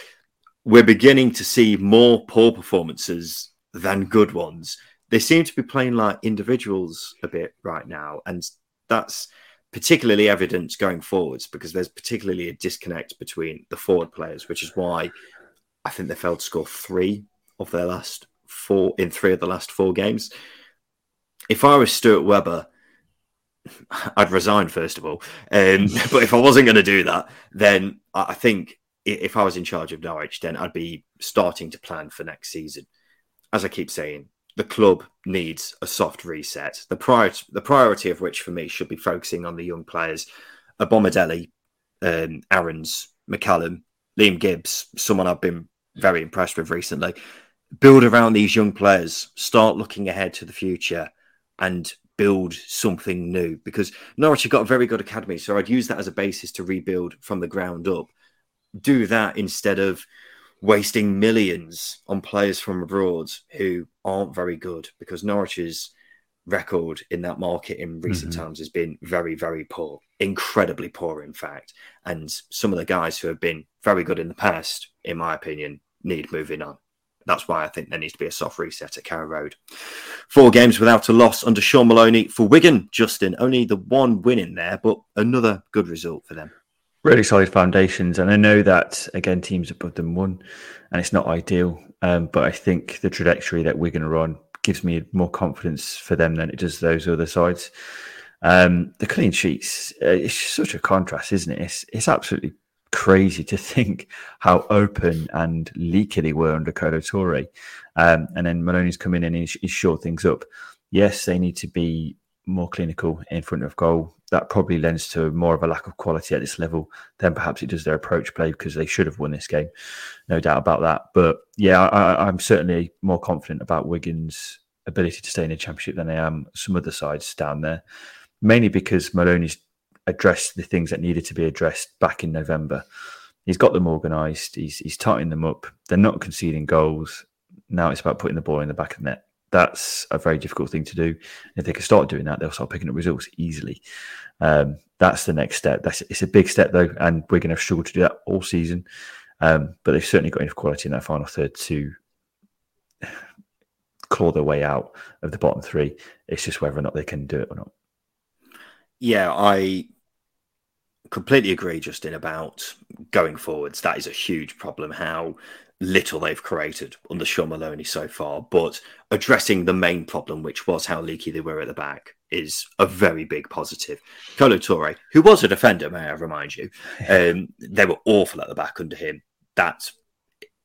we're beginning to see more poor performances than good ones. They seem to be playing like individuals a bit right now, and that's particularly evident going forwards because there's particularly a disconnect between the forward players, which is why I think they failed to score three of their last four in three of the last four games. If I was Stuart Webber, I'd resign first of all. Um, but if I wasn't going to do that, then I think if I was in charge of Norwich, then I'd be starting to plan for next season. As I keep saying, the club needs a soft reset. The priority, the priority of which for me should be focusing on the young players, Omobamidele, um, Aarons, McCallum, Liam Gibbs, someone I've been very impressed with recently. Build around these young players. Start looking ahead to the future, and build something new because Norwich have got a very good academy. So I'd use that as a basis to rebuild from the ground up. Do that instead of wasting millions on players from abroad who aren't very good because Norwich's record in that market in recent mm-hmm. times has been very, very poor, incredibly poor, in fact. And some of the guys who have been very good in the past, in my opinion, need moving on. That's why I think there needs to be a soft reset at Carrow Road. Four games without a loss under Shaun Maloney for Wigan, Justin. Only the one win in there, but another good result for them. Really solid foundations. And I know that, again, teams above them won, and it's not ideal. Um, but I think the trajectory that Wigan are on gives me more confidence for them than it does those other sides. Um, the clean sheets, uh, it's such a contrast, isn't it? It's, it's absolutely crazy to think how open and leaky they were under Kolo Touré. Um, and then Maloney's come in and he's, he's short things up. Yes, they need to be more clinical in front of goal. That probably lends to more of a lack of quality at this level than perhaps it does their approach play because they should have won this game, no doubt about that. But yeah, I, I'm certainly more confident about Wigan's ability to stay in the championship than I am some other sides down there, mainly because Maloney's addressed the things that needed to be addressed back in November. He's got them organised. He's he's tightening them up. They're not conceding goals. Now it's about putting the ball in the back of the net. That's a very difficult thing to do. If they can start doing that, they'll start picking up results easily. Um, that's the next step. That's it's a big step though, and we're going to struggle to do that all season. Um, but they've certainly got enough quality in that final third to claw their way out of the bottom three. It's just whether or not they can do it or not. Yeah, I completely agree, Justin, about going forwards. That is a huge problem, how little they've created under Shaun Maloney so far. But addressing the main problem, which was how leaky they were at the back, is a very big positive. Kolo Touré, who was a defender, may I remind you, um, they were awful at the back under him. That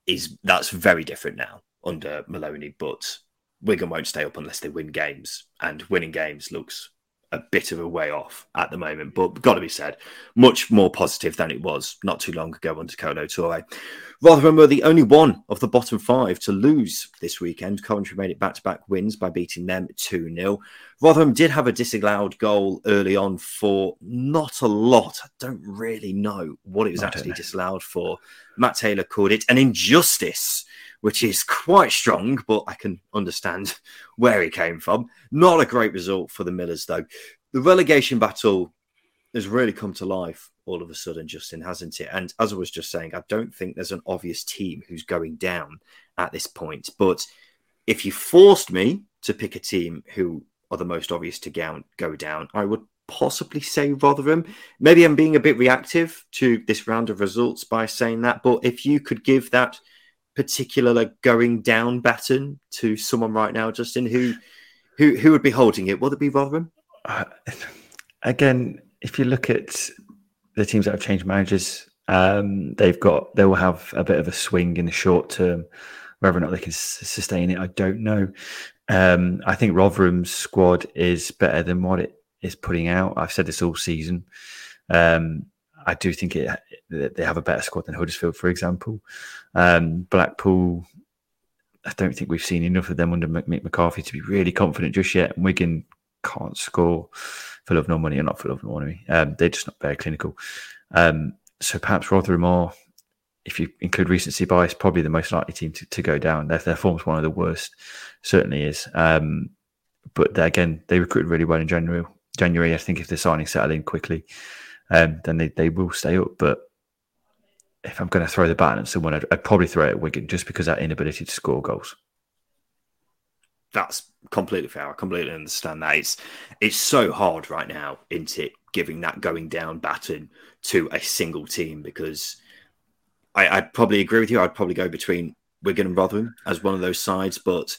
is that's very different now under Maloney, but Wigan won't stay up unless they win games, and winning games looks a bit of a way off at the moment, but got to be said, much more positive than it was not too long ago under Kolo Touré. Rotherham were the only one of the bottom five to lose this weekend. Coventry made it back to back wins by beating them 2 0. Rotherham did have a disallowed goal early on for not a lot. I don't really know what it was actually disallowed for. Matt Taylor called it an injustice which is quite strong, but I can understand where he came from. Not a great result for the Millers, though. The relegation battle has really come to life all of a sudden, Justin, hasn't it? And as I was just saying, I don't think there's an obvious team who's going down at this point. But if you forced me to pick a team who are the most obvious to go down, I would possibly say Rotherham. Maybe I'm being a bit reactive to this round of results by saying that, but if you could give that particular like going down baton to someone right now, Justin, who who who would be holding it? Would it be Rotherham? Uh, again, if you look at the teams that have changed managers, um, they've got they will have a bit of a swing in the short term. Whether or not they can sustain it, I don't know. Um, I think Rotherham's squad is better than what it is putting out. I've said this all season. Um, I do think it, they have a better squad than Huddersfield, for example. Um, Blackpool, I don't think we've seen enough of them under Mick McCarthy to be really confident just yet. And Wigan can't score for love nor money, or not for love nor money. Um, they're just not very clinical. Um, so perhaps Rotherham are, if you include recency bias, probably the most likely team to, to go down. Their, their form's one of the worst, certainly is. Um, but again, they recruited really well in January. January, I think if the signing settle in quickly, um, then they, they will stay up. But if I'm going to throw the baton at someone, I'd, I'd, probably throw it at Wigan just because that inability to score goals. That's completely fair. I completely understand that. It's it's so hard right now, isn't it, giving that going down baton to a single team because I, I'd probably agree with you. I'd probably go between Wigan and Rotherham as one of those sides, but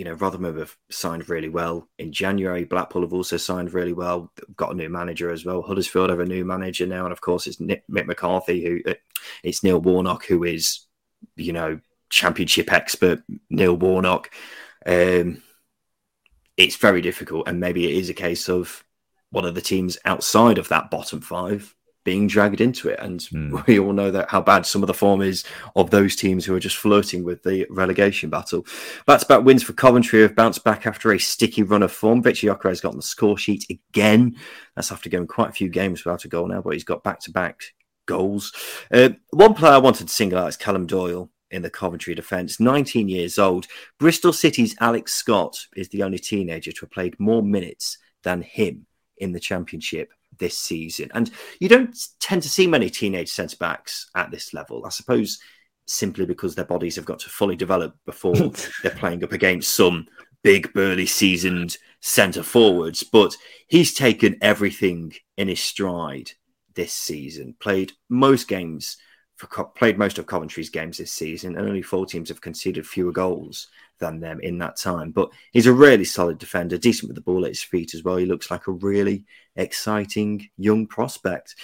you know, Rotherham have signed really well in January. Blackpool have also signed really well. Got a new manager as well. Huddersfield have a new manager now, and of course, it's Nick, Mick McCarthy who uh, it's Neil Warnock who is, you know, championship expert Neil Warnock. Um, it's very difficult, and maybe it is a case of one of the teams outside of that bottom five being dragged into it. And mm. we all know that how bad some of the form is of those teams who are just flirting with the relegation battle. That's about wins for Coventry have bounced back after a sticky run of form. Victor Gyökeres got on the score sheet again. That's after going quite a few games without a goal now, but he's got back to back goals. Uh, one player I wanted to single out is Callum Doyle in the Coventry defence. 19 years old. Bristol City's Alex Scott is the only teenager to have played more minutes than him in the Championship this season. And you don't tend to see many teenage centre backs at this level. I suppose simply because their bodies have got to fully develop before they're playing up against some big, burly, seasoned centre forwards. But he's taken everything in his stride this season, played most games. For, played most of Coventry's games this season, and only four teams have conceded fewer goals than them in that time. But he's a really solid defender, decent with the ball at his feet as well. He looks like a really exciting young prospect.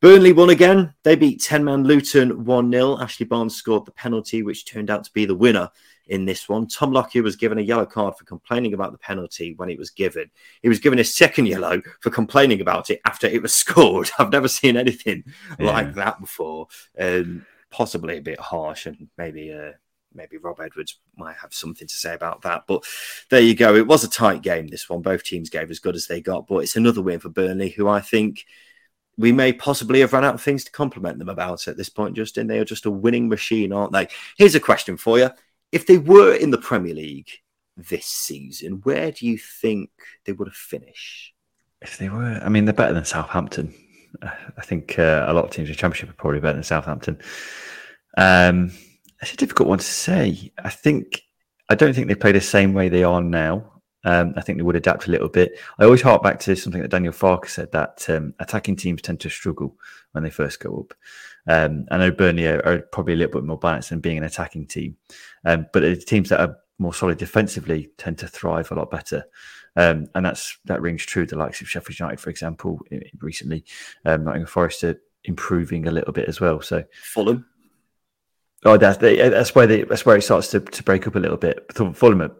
Burnley won again. They beat 10 man Luton 1 0. Ashley Barnes scored the penalty, which turned out to be the winner in this one. Tom Lockyer was given a yellow card for complaining about the penalty when it was given. He was given a second yellow for complaining about it after it was scored. I've never seen anything yeah. like that before. Um, possibly a bit harsh and maybe uh, maybe Rob Edwards might have something to say about that. But there you go. It was a tight game, this one. Both teams gave as good as they got, but it's another win for Burnley, who I think we may possibly have run out of things to compliment them about at this point, Justin. They are just a winning machine, aren't they? Here's a question for you. If they were in the Premier League this season, where do you think they would have finished? If they were, I mean, they're better than Southampton. I think uh, a lot of teams in the Championship are probably better than Southampton. Um, it's a difficult one to say. I think I don't think they play the same way they are now. Um, I think they would adapt a little bit. I always hark back to something that Daniel Farke said that um, attacking teams tend to struggle when they first go up. Um, I know Burnley are, are, probably a little bit more balanced than being an attacking team, um, but the teams that are more solid defensively tend to thrive a lot better. Um, and that's that rings true. The likes of Sheffield United, for example, recently, um, Nottingham Forest are improving a little bit as well. So Fulham, Oh, that's that's where they, that's where it starts to, to break up a little bit. Fulham are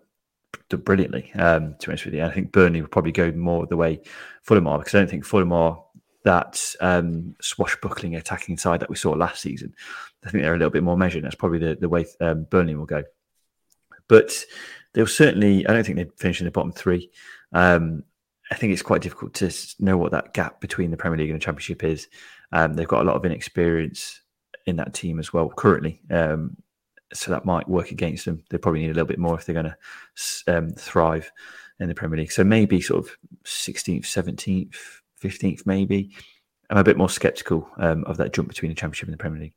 brilliantly, um, to be honest with you. I think Burnley will probably go more the way Fulham are because I don't think Fulham are that um, swashbuckling attacking side that we saw last season. I think they're a little bit more measured. That's probably the, the way um, Burnley will go. But they'll certainly, I don't think they'd finish in the bottom three. Um, I think it's quite difficult to know what that gap between the Premier League and the Championship is. Um, they've got a lot of inexperience in that team as well currently. Um, so that might work against them. They probably need a little bit more if they're going to um, thrive in the Premier League. So maybe sort of 16th, 17th, 15th, maybe. I'm a bit more sceptical um, of that jump between the Championship and the Premier League.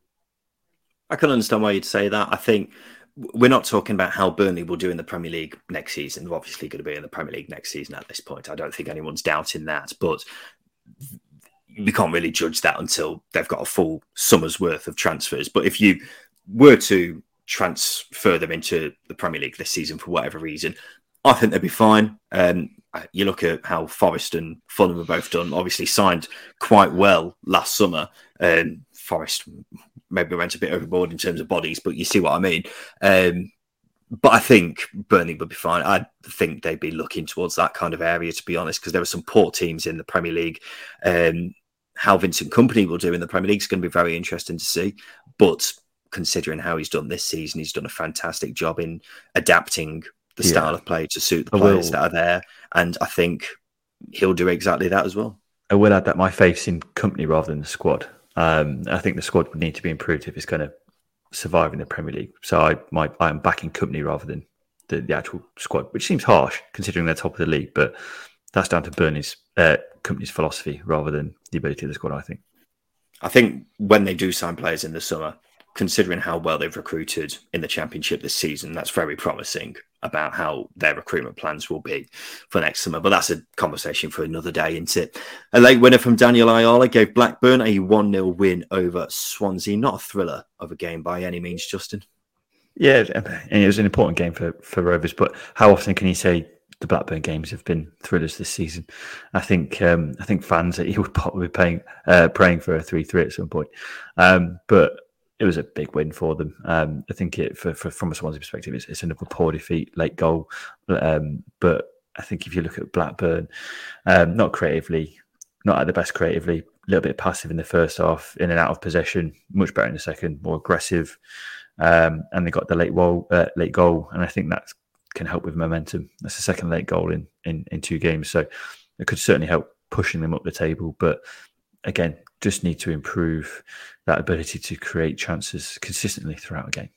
I can understand why you'd say that. I think we're not talking about how Burnley will do in the Premier League next season. They're obviously going to be in the Premier League next season at this point. I don't think anyone's doubting that, but we can't really judge that until they've got a full summer's worth of transfers. But if you were to transfer them into the Premier League this season for whatever reason, I think they'd be fine. Um, you look at how Forest and Fulham have both done. Obviously, signed quite well last summer. Um, Forest maybe went a bit overboard in terms of bodies, but you see what I mean. Um, but I think Burnley would be fine. I think they'd be looking towards that kind of area, to be honest, because there are some poor teams in the Premier League. Um, how Vincent Kompany will do in the Premier League is going to be very interesting to see. But considering how he's done this season, he's done a fantastic job in adapting the yeah. style of play to suit the players that are there. And I think he'll do exactly that as well. I will add that my faith's in Kompany rather than the squad. Um, I think the squad would need to be improved if it's going to survive in the Premier League. So I, my, I'm backing Kompany rather than the, the actual squad, which seems harsh considering they're top of the league. But that's down to Burnley's uh, Kompany's philosophy rather than the ability of the squad. I think. I think when they do sign players in the summer, considering how well they've recruited in the championship this season, that's very promising about how their recruitment plans will be for next summer. But that's a conversation for another day, isn't it? A late winner from Daniel Ayala gave Blackburn a 1 0 win over Swansea. Not a thriller of a game by any means, Justin. Yeah, and it was an important game for, for Rovers. But how often can you say the Blackburn games have been thrillers this season? I think um, I think fans that you would probably be paying, uh, praying for a three three at some point. Um, but it was a big win for them. Um, I think it, for, for, from a Swansea perspective, it's, it's another poor defeat, late goal. Um, but I think if you look at Blackburn, um, not creatively, not at the best creatively, a little bit passive in the first half, in and out of possession, much better in the second, more aggressive, um, and they got the late goal, uh, late goal, and I think that can help with momentum. That's the second late goal in in, in two games, so it could certainly help pushing them up the table. But again, just need to improve that ability to create chances consistently throughout a game.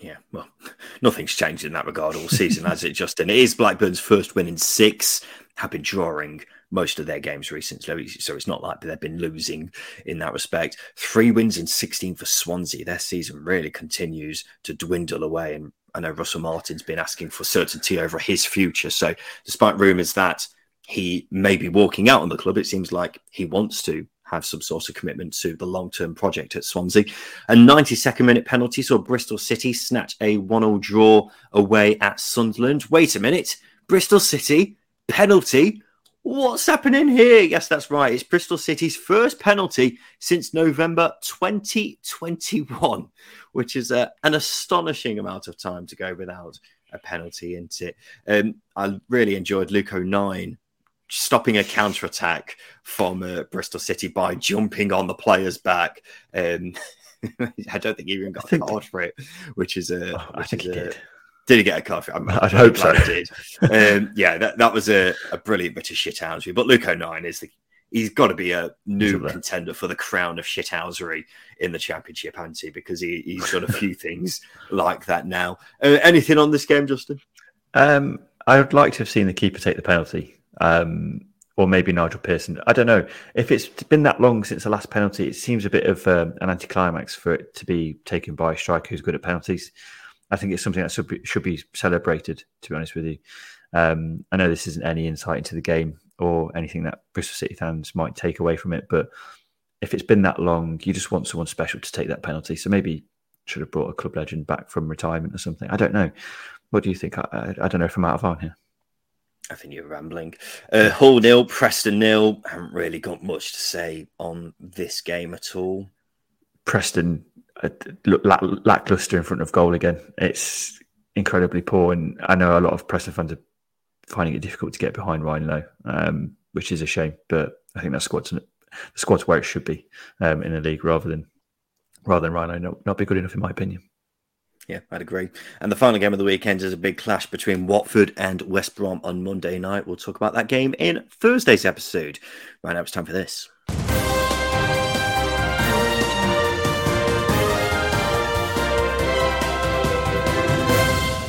Yeah, well, nothing's changed in that regard all season, has it, Justin? It is Blackburn's first win in six, have been drawing most of their games recently, so it's not like they've been losing in that respect. Three wins in 16 for Swansea. Their season really continues to dwindle away, and I know Russell Martin's been asking for certainty over his future. So, despite rumours that he may be walking out on the club, it seems like he wants to have some sort of commitment to the long term project at Swansea. A 92nd minute penalty saw Bristol City snatch a 1 0 draw away at Sunderland. Wait a minute, Bristol City penalty. What's happening here? Yes, that's right. It's Bristol City's first penalty since November 2021, which is a, an astonishing amount of time to go without a penalty, isn't it? Um, I really enjoyed Luke O'Nien stopping a counter attack from uh, Bristol City by jumping on the player's back. Um, I don't think he even got a card for it, which is a. Oh, I think he did. Did he get a card? I'm, I'd hope so. Did. um, yeah, that, that was a, a brilliant bit of shithousery. But Luke O'Nien is the he's got to be a new contender for the crown of shithousery in the championship, he? Because he, he's done a few things like that now. Uh, anything on this game, Justin? Um, I would like to have seen the keeper take the penalty um, or maybe Nigel Pearson. I don't know. If it's been that long since the last penalty, it seems a bit of um, an anticlimax for it to be taken by a striker who's good at penalties. I think it's something that should be, should be celebrated, to be honest with you. Um, I know this isn't any insight into the game or anything that Bristol City fans might take away from it, but if it's been that long, you just want someone special to take that penalty. So maybe should have brought a club legend back from retirement or something. I don't know. What do you think? I, I, I don't know if I'm out of line here. I think you're rambling. Uh, Hull nil, Preston nil. Haven't really got much to say on this game at all. Preston lackluster in front of goal again. It's incredibly poor, and I know a lot of Preston fans are finding it difficult to get behind Ryan Lowe, um, which is a shame. But I think that squad's the squad's where it should be um, in the league, rather than rather than Ryan Lowe not, not be good enough, in my opinion. Yeah, I'd agree. And the final game of the weekend is a big clash between Watford and West Brom on Monday night. We'll talk about that game in Thursday's episode. Right now, it's time for this.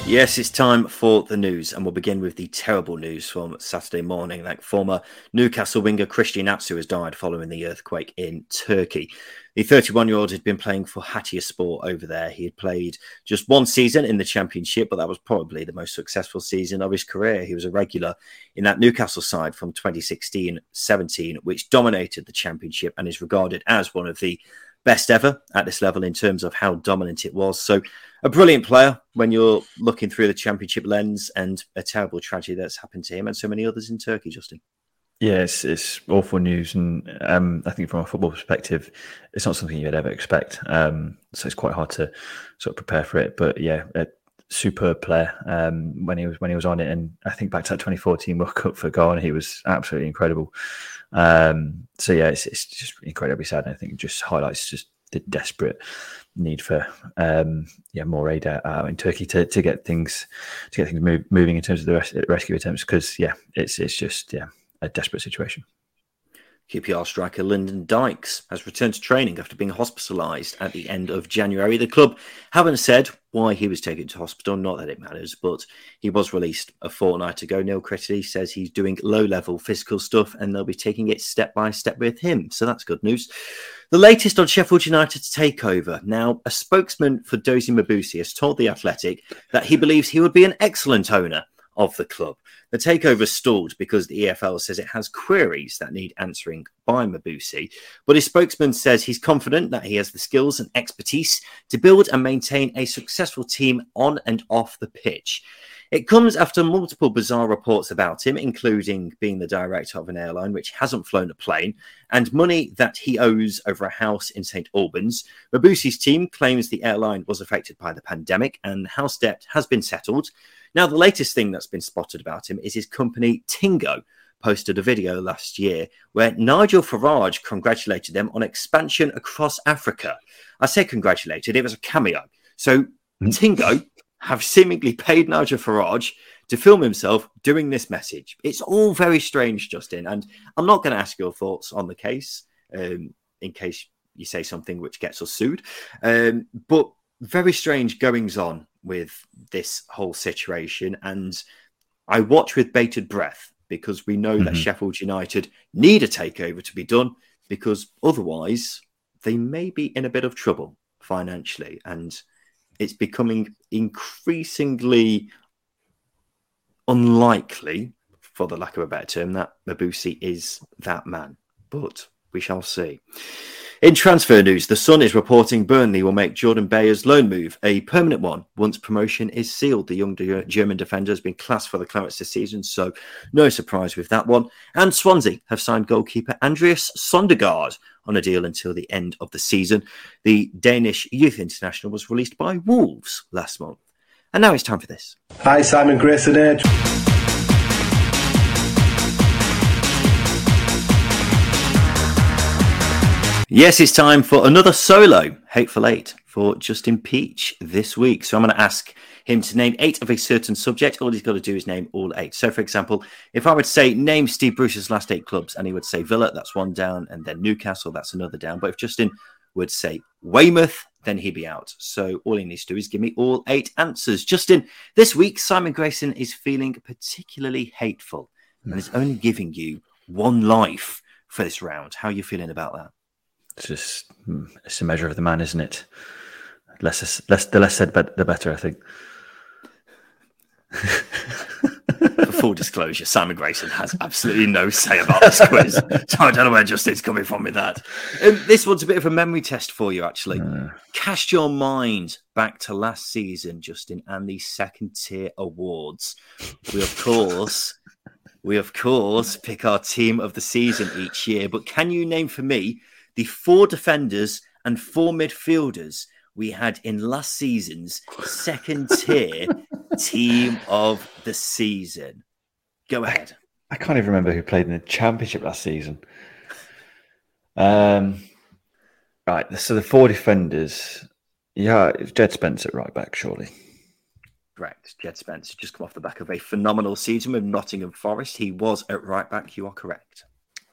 Yes, it's time for the news, and we'll begin with the terrible news from Saturday morning. Like former Newcastle winger Christian Atsu has died following the earthquake in Turkey. The 31 year old had been playing for Hatayspor over there. He had played just one season in the Championship, but that was probably the most successful season of his career. He was a regular in that Newcastle side from 2016 17, which dominated the Championship and is regarded as one of the best ever at this level in terms of how dominant it was. So, a brilliant player when you're looking through the championship lens, and a terrible tragedy that's happened to him and so many others in Turkey, Justin. Yeah, it's, it's awful news, and um, I think from a football perspective, it's not something you'd ever expect. Um, so it's quite hard to sort of prepare for it. But yeah, a superb player um, when he was when he was on it, and I think back to that 2014 World Cup for Ghana, he was absolutely incredible. Um, so yeah, it's, it's just incredibly sad. And I think it just highlights just the desperate need for um, yeah more aid out, out, in Turkey to, to get things to get things move, moving in terms of the res- rescue attempts because yeah it's it's just yeah a desperate situation. QPR striker Lyndon Dykes has returned to training after being hospitalised at the end of January. The club haven't said why he was taken to hospital, not that it matters, but he was released a fortnight ago. Neil Critchley says he's doing low level physical stuff and they'll be taking it step by step with him. So that's good news. The latest on Sheffield United's takeover. Now, a spokesman for Dozy Mmobuosi has told The Athletic that he believes he would be an excellent owner of the club. The takeover stalled because the EFL says it has queries that need answering by Mmobuosi, but his spokesman says he's confident that he has the skills and expertise to build and maintain a successful team on and off the pitch. It comes after multiple bizarre reports about him, including being the director of an airline which hasn't flown a plane, and money that he owes over a house in St. Albans. Mmobuosi's team claims the airline was affected by the pandemic and the house debt has been settled. Now, the latest thing that's been spotted about him is his company Tingo posted a video last year where Nigel Farage congratulated them on expansion across Africa. I say congratulated, it was a cameo. So hmm. Tingo have seemingly paid Nigel Farage to film himself doing this message. It's all very strange, Justin, and I'm not going to ask your thoughts on the case um, in case you say something which gets us sued. Um, but very strange goings on with this whole situation. And I watch with bated breath because we know mm-hmm. that Sheffield United need a takeover to be done because otherwise they may be in a bit of trouble financially. And it's becoming increasingly unlikely, for the lack of a better term, that Mmobuosi is that man. But we shall see. In transfer news, The Sun is reporting Burnley will make Jordan Beyer's loan move a permanent one once promotion is sealed. The young German defender has been classed for the Clarets this season, so no surprise with that one. And Swansea have signed goalkeeper Andreas Sondergaard on a deal until the end of the season. The Danish youth international was released by Wolves last month. And now it's time for this. Hi, Simon Grayson here. Yes, it's time for another solo Hateful Eight for Justin Peach this week. So I'm going to ask him to name eight of a certain subject. All he's got to do is name all eight. So, for example, if I would say name Steve Bruce's last eight clubs, and he would say Villa, that's one down, and then Newcastle, that's another down. But if Justin would say Weymouth, then he'd be out. So all he needs to do is give me all eight answers. Justin, this week Simon Grayson is feeling particularly hateful and is only giving you one life for this round. How are you feeling about that? It's just hmm, it's a measure of the man, isn't it? Less, less the less said, but the better. I think. For full disclosure, Simon Grayson has absolutely no say about this quiz. so I don't know where Justin's coming from with that. Um, this one's a bit of a memory test for you, actually. Uh. Cast your mind back to last season, Justin, and the second tier awards. We, of course, we of course pick our team of the season each year. But can you name for me the four defenders and four midfielders we had in last season's second tier team of the season. Go ahead. I, I, can't even remember who played in the championship last season. Um, right. So the four defenders. Yeah, it's Jed Spence at right back, surely. Correct. Jed Spence just come off the back of a phenomenal season with Nottingham Forest. He was at right back. You are correct.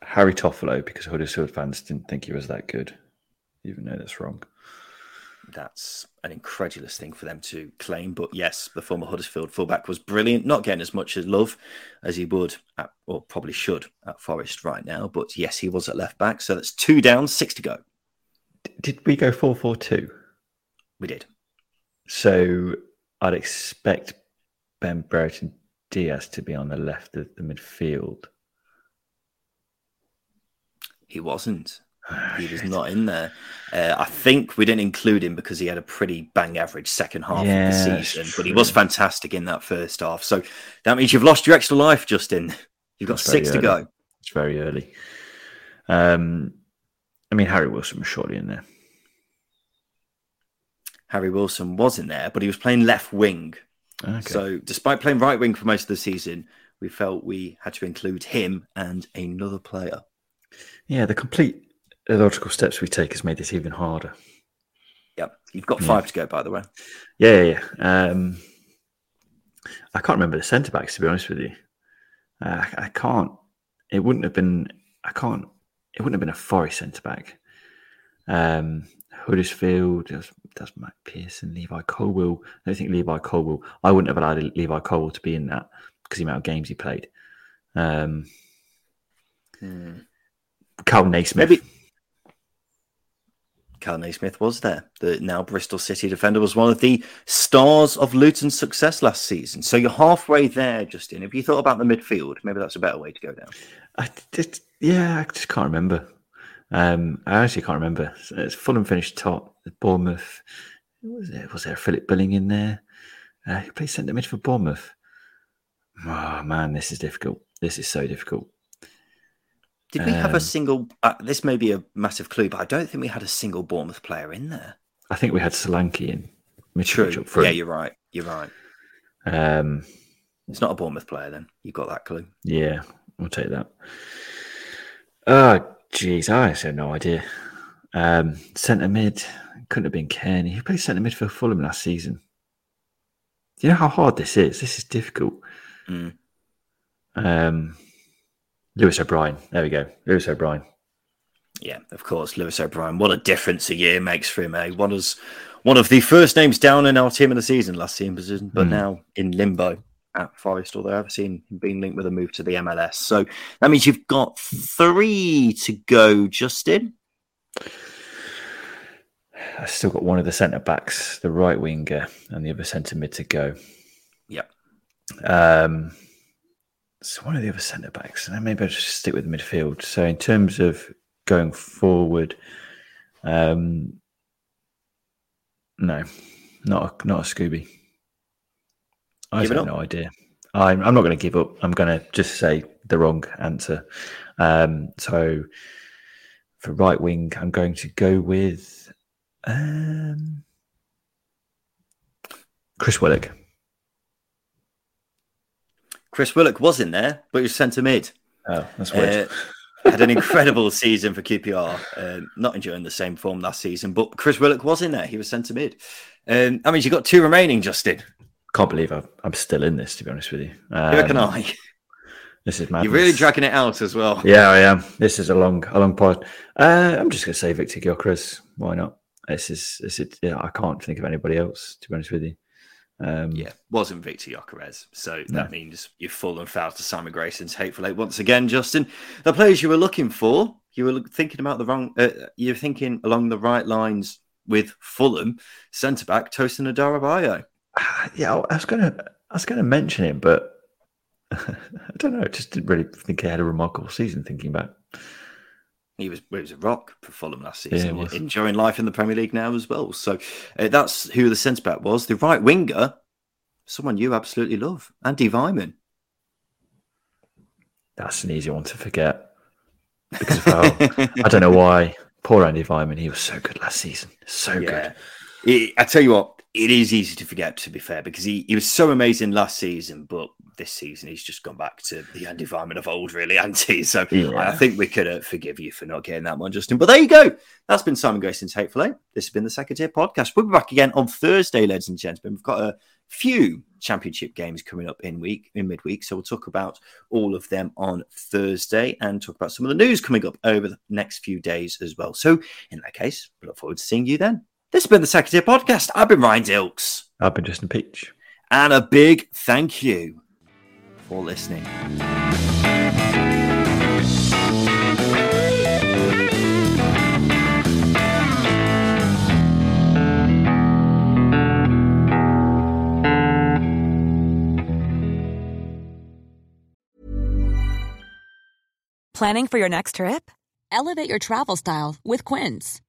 Harry Toffolo because Huddersfield fans didn't think he was that good, even though that's wrong. that's an incredulous thing for them to claim. But yes, the former Huddersfield fullback was brilliant, not getting as much as love as he would, at, or probably should, at Forest right now. But yes, he was at left back. So that's two down, six to go. Did we go 4 4 2? We did. So I'd expect Ben Brereton Diaz to be on the left of the midfield. He wasn't. He was not in there. Uh, I think we didn't include him because he had a pretty bang average second half Yeah, of the season, but he was fantastic in that first half. So that means you've lost your extra life, Justin. You've got six to go. It's very early. Um, I mean, Harry Wilson was surely in there. Harry Wilson was in there, but he was playing left wing. Okay. So despite playing right wing for most of the season, we felt we had to include him and another player. Yeah, the complete illogical steps we take has made this even harder. Yep. You've got Yeah. five to go, by the way. Yeah, yeah, yeah. Um, I can't remember the centre backs to be honest with you. Uh, I, I can't. It wouldn't have been. I can't. It wouldn't have been a Forest centre back. Um, Huddersfield. That's, that's Matt Pearson, Levi Colwill. I don't think Levi Colwill. I wouldn't have allowed Levi Colwill to be in that because the amount of games he played. Um, Kal Naismith. Maybe Kal Naismith was there. The now Bristol City defender was one of the stars of Luton's success last season. So you're halfway there, Justin. If you thought about the midfield, maybe that's a better way to go down. I just, yeah, I just can't remember. Um, I actually can't remember. It's Fulham finished top. Bournemouth. Was there was there Philip Billing in there? Uh, who played centre mid for Bournemouth? Oh man, this is difficult. This is so difficult. Did we have a Um, single? Uh, this may be a massive clue, but I don't think we had a single Bournemouth player in there. I think we had Solanke in True. up front. Yeah, you're right. You're right. um, It's not a Bournemouth player then. You got that clue. yeah, I'll take that. Oh, jeez, I actually have no idea. Um, centre mid couldn't have been Cairney. He played centre mid for Fulham last season? Do you know how hard this is? This is difficult. Mm. Um, Lewis O'Brien. There we go. Lewis O'Brien. Yeah, of course, Lewis O'Brien. What a difference a year makes for him, eh? One was one of the first names down in our team of the season last season, position, but Hmm. now in limbo at Forest, although I've seen him being linked with a move to the MLS. So that means you've got three to go, Justin. I've still got one of the centre backs, the right winger, and the other centre mid to go. Yep. Um, so one of the other centre backs, and maybe I'll just stick with midfield. So in terms of going forward, um, no, not a, not a Scooby. I Give have no idea. I'm, I'm not going to give up. I'm going to just say the wrong answer. Um, so for right wing, I'm going to go with um, Chris Willock. Chris Willock was in there, but he was centre mid. Oh, that's weird. Uh, had an incredible season for QPR. Um, not enjoying the same form last season, but Chris Willock was in there. He was centre mid. Um, I mean, you've got two remaining, Justin. Can't believe I'm, I'm still in this. To be honest with you, Here can Um, I. This is mad. You're really dragging it out as well. Yeah, I am. This is a long, a long pod. Uh, I'm just going to say Victor Gyökeres. Why not? This is, this is. Yeah, I can't think of anybody else. To be honest with you. Um, Yeah, wasn't Victor Gyökeres. So No. that means you're full and foul to Simon Grayson's Hateful Eight once again, Justin. The players you were looking for, you were thinking about the wrong, uh, you're thinking along the right lines with Fulham, centre back Tosin Adarabioyo. Ah, yeah. I was going to, I was going to mention him, but I don't know. I just didn't really think he had a remarkable season. Thinking back. He was, he was a rock for Fulham last season, was. enjoying life in the Premier League now as well. So uh, that's who the centre back was. The right winger, someone you absolutely love, Andy Weimann. That's an easy one to forget because of how I don't know why. Poor Andy Weimann. He was so good last season. So good. It- I tell you what, it is easy to forget, to be fair, because he, he was so amazing last season, but this season he's just gone back to the Andy Weimann of old, really, Andy. So Yeah. I think we could uh, forgive you for not getting that one, Justin. But there you go. That's been Simon Grayson's Hateful Eight. This has been the Second Tier Podcast. We'll be back again on Thursday, ladies and gentlemen. We've got a few championship games coming up in week in midweek, so we'll talk about all of them on Thursday and talk about some of the news coming up over the next few days as well. So in that case, we look forward to seeing you then. This has been the Second Tier Podcast. I've been Ryan Dilks. I've been Justin Peach. And a big thank you for listening. Planning for your next trip? Elevate your travel style with Quince.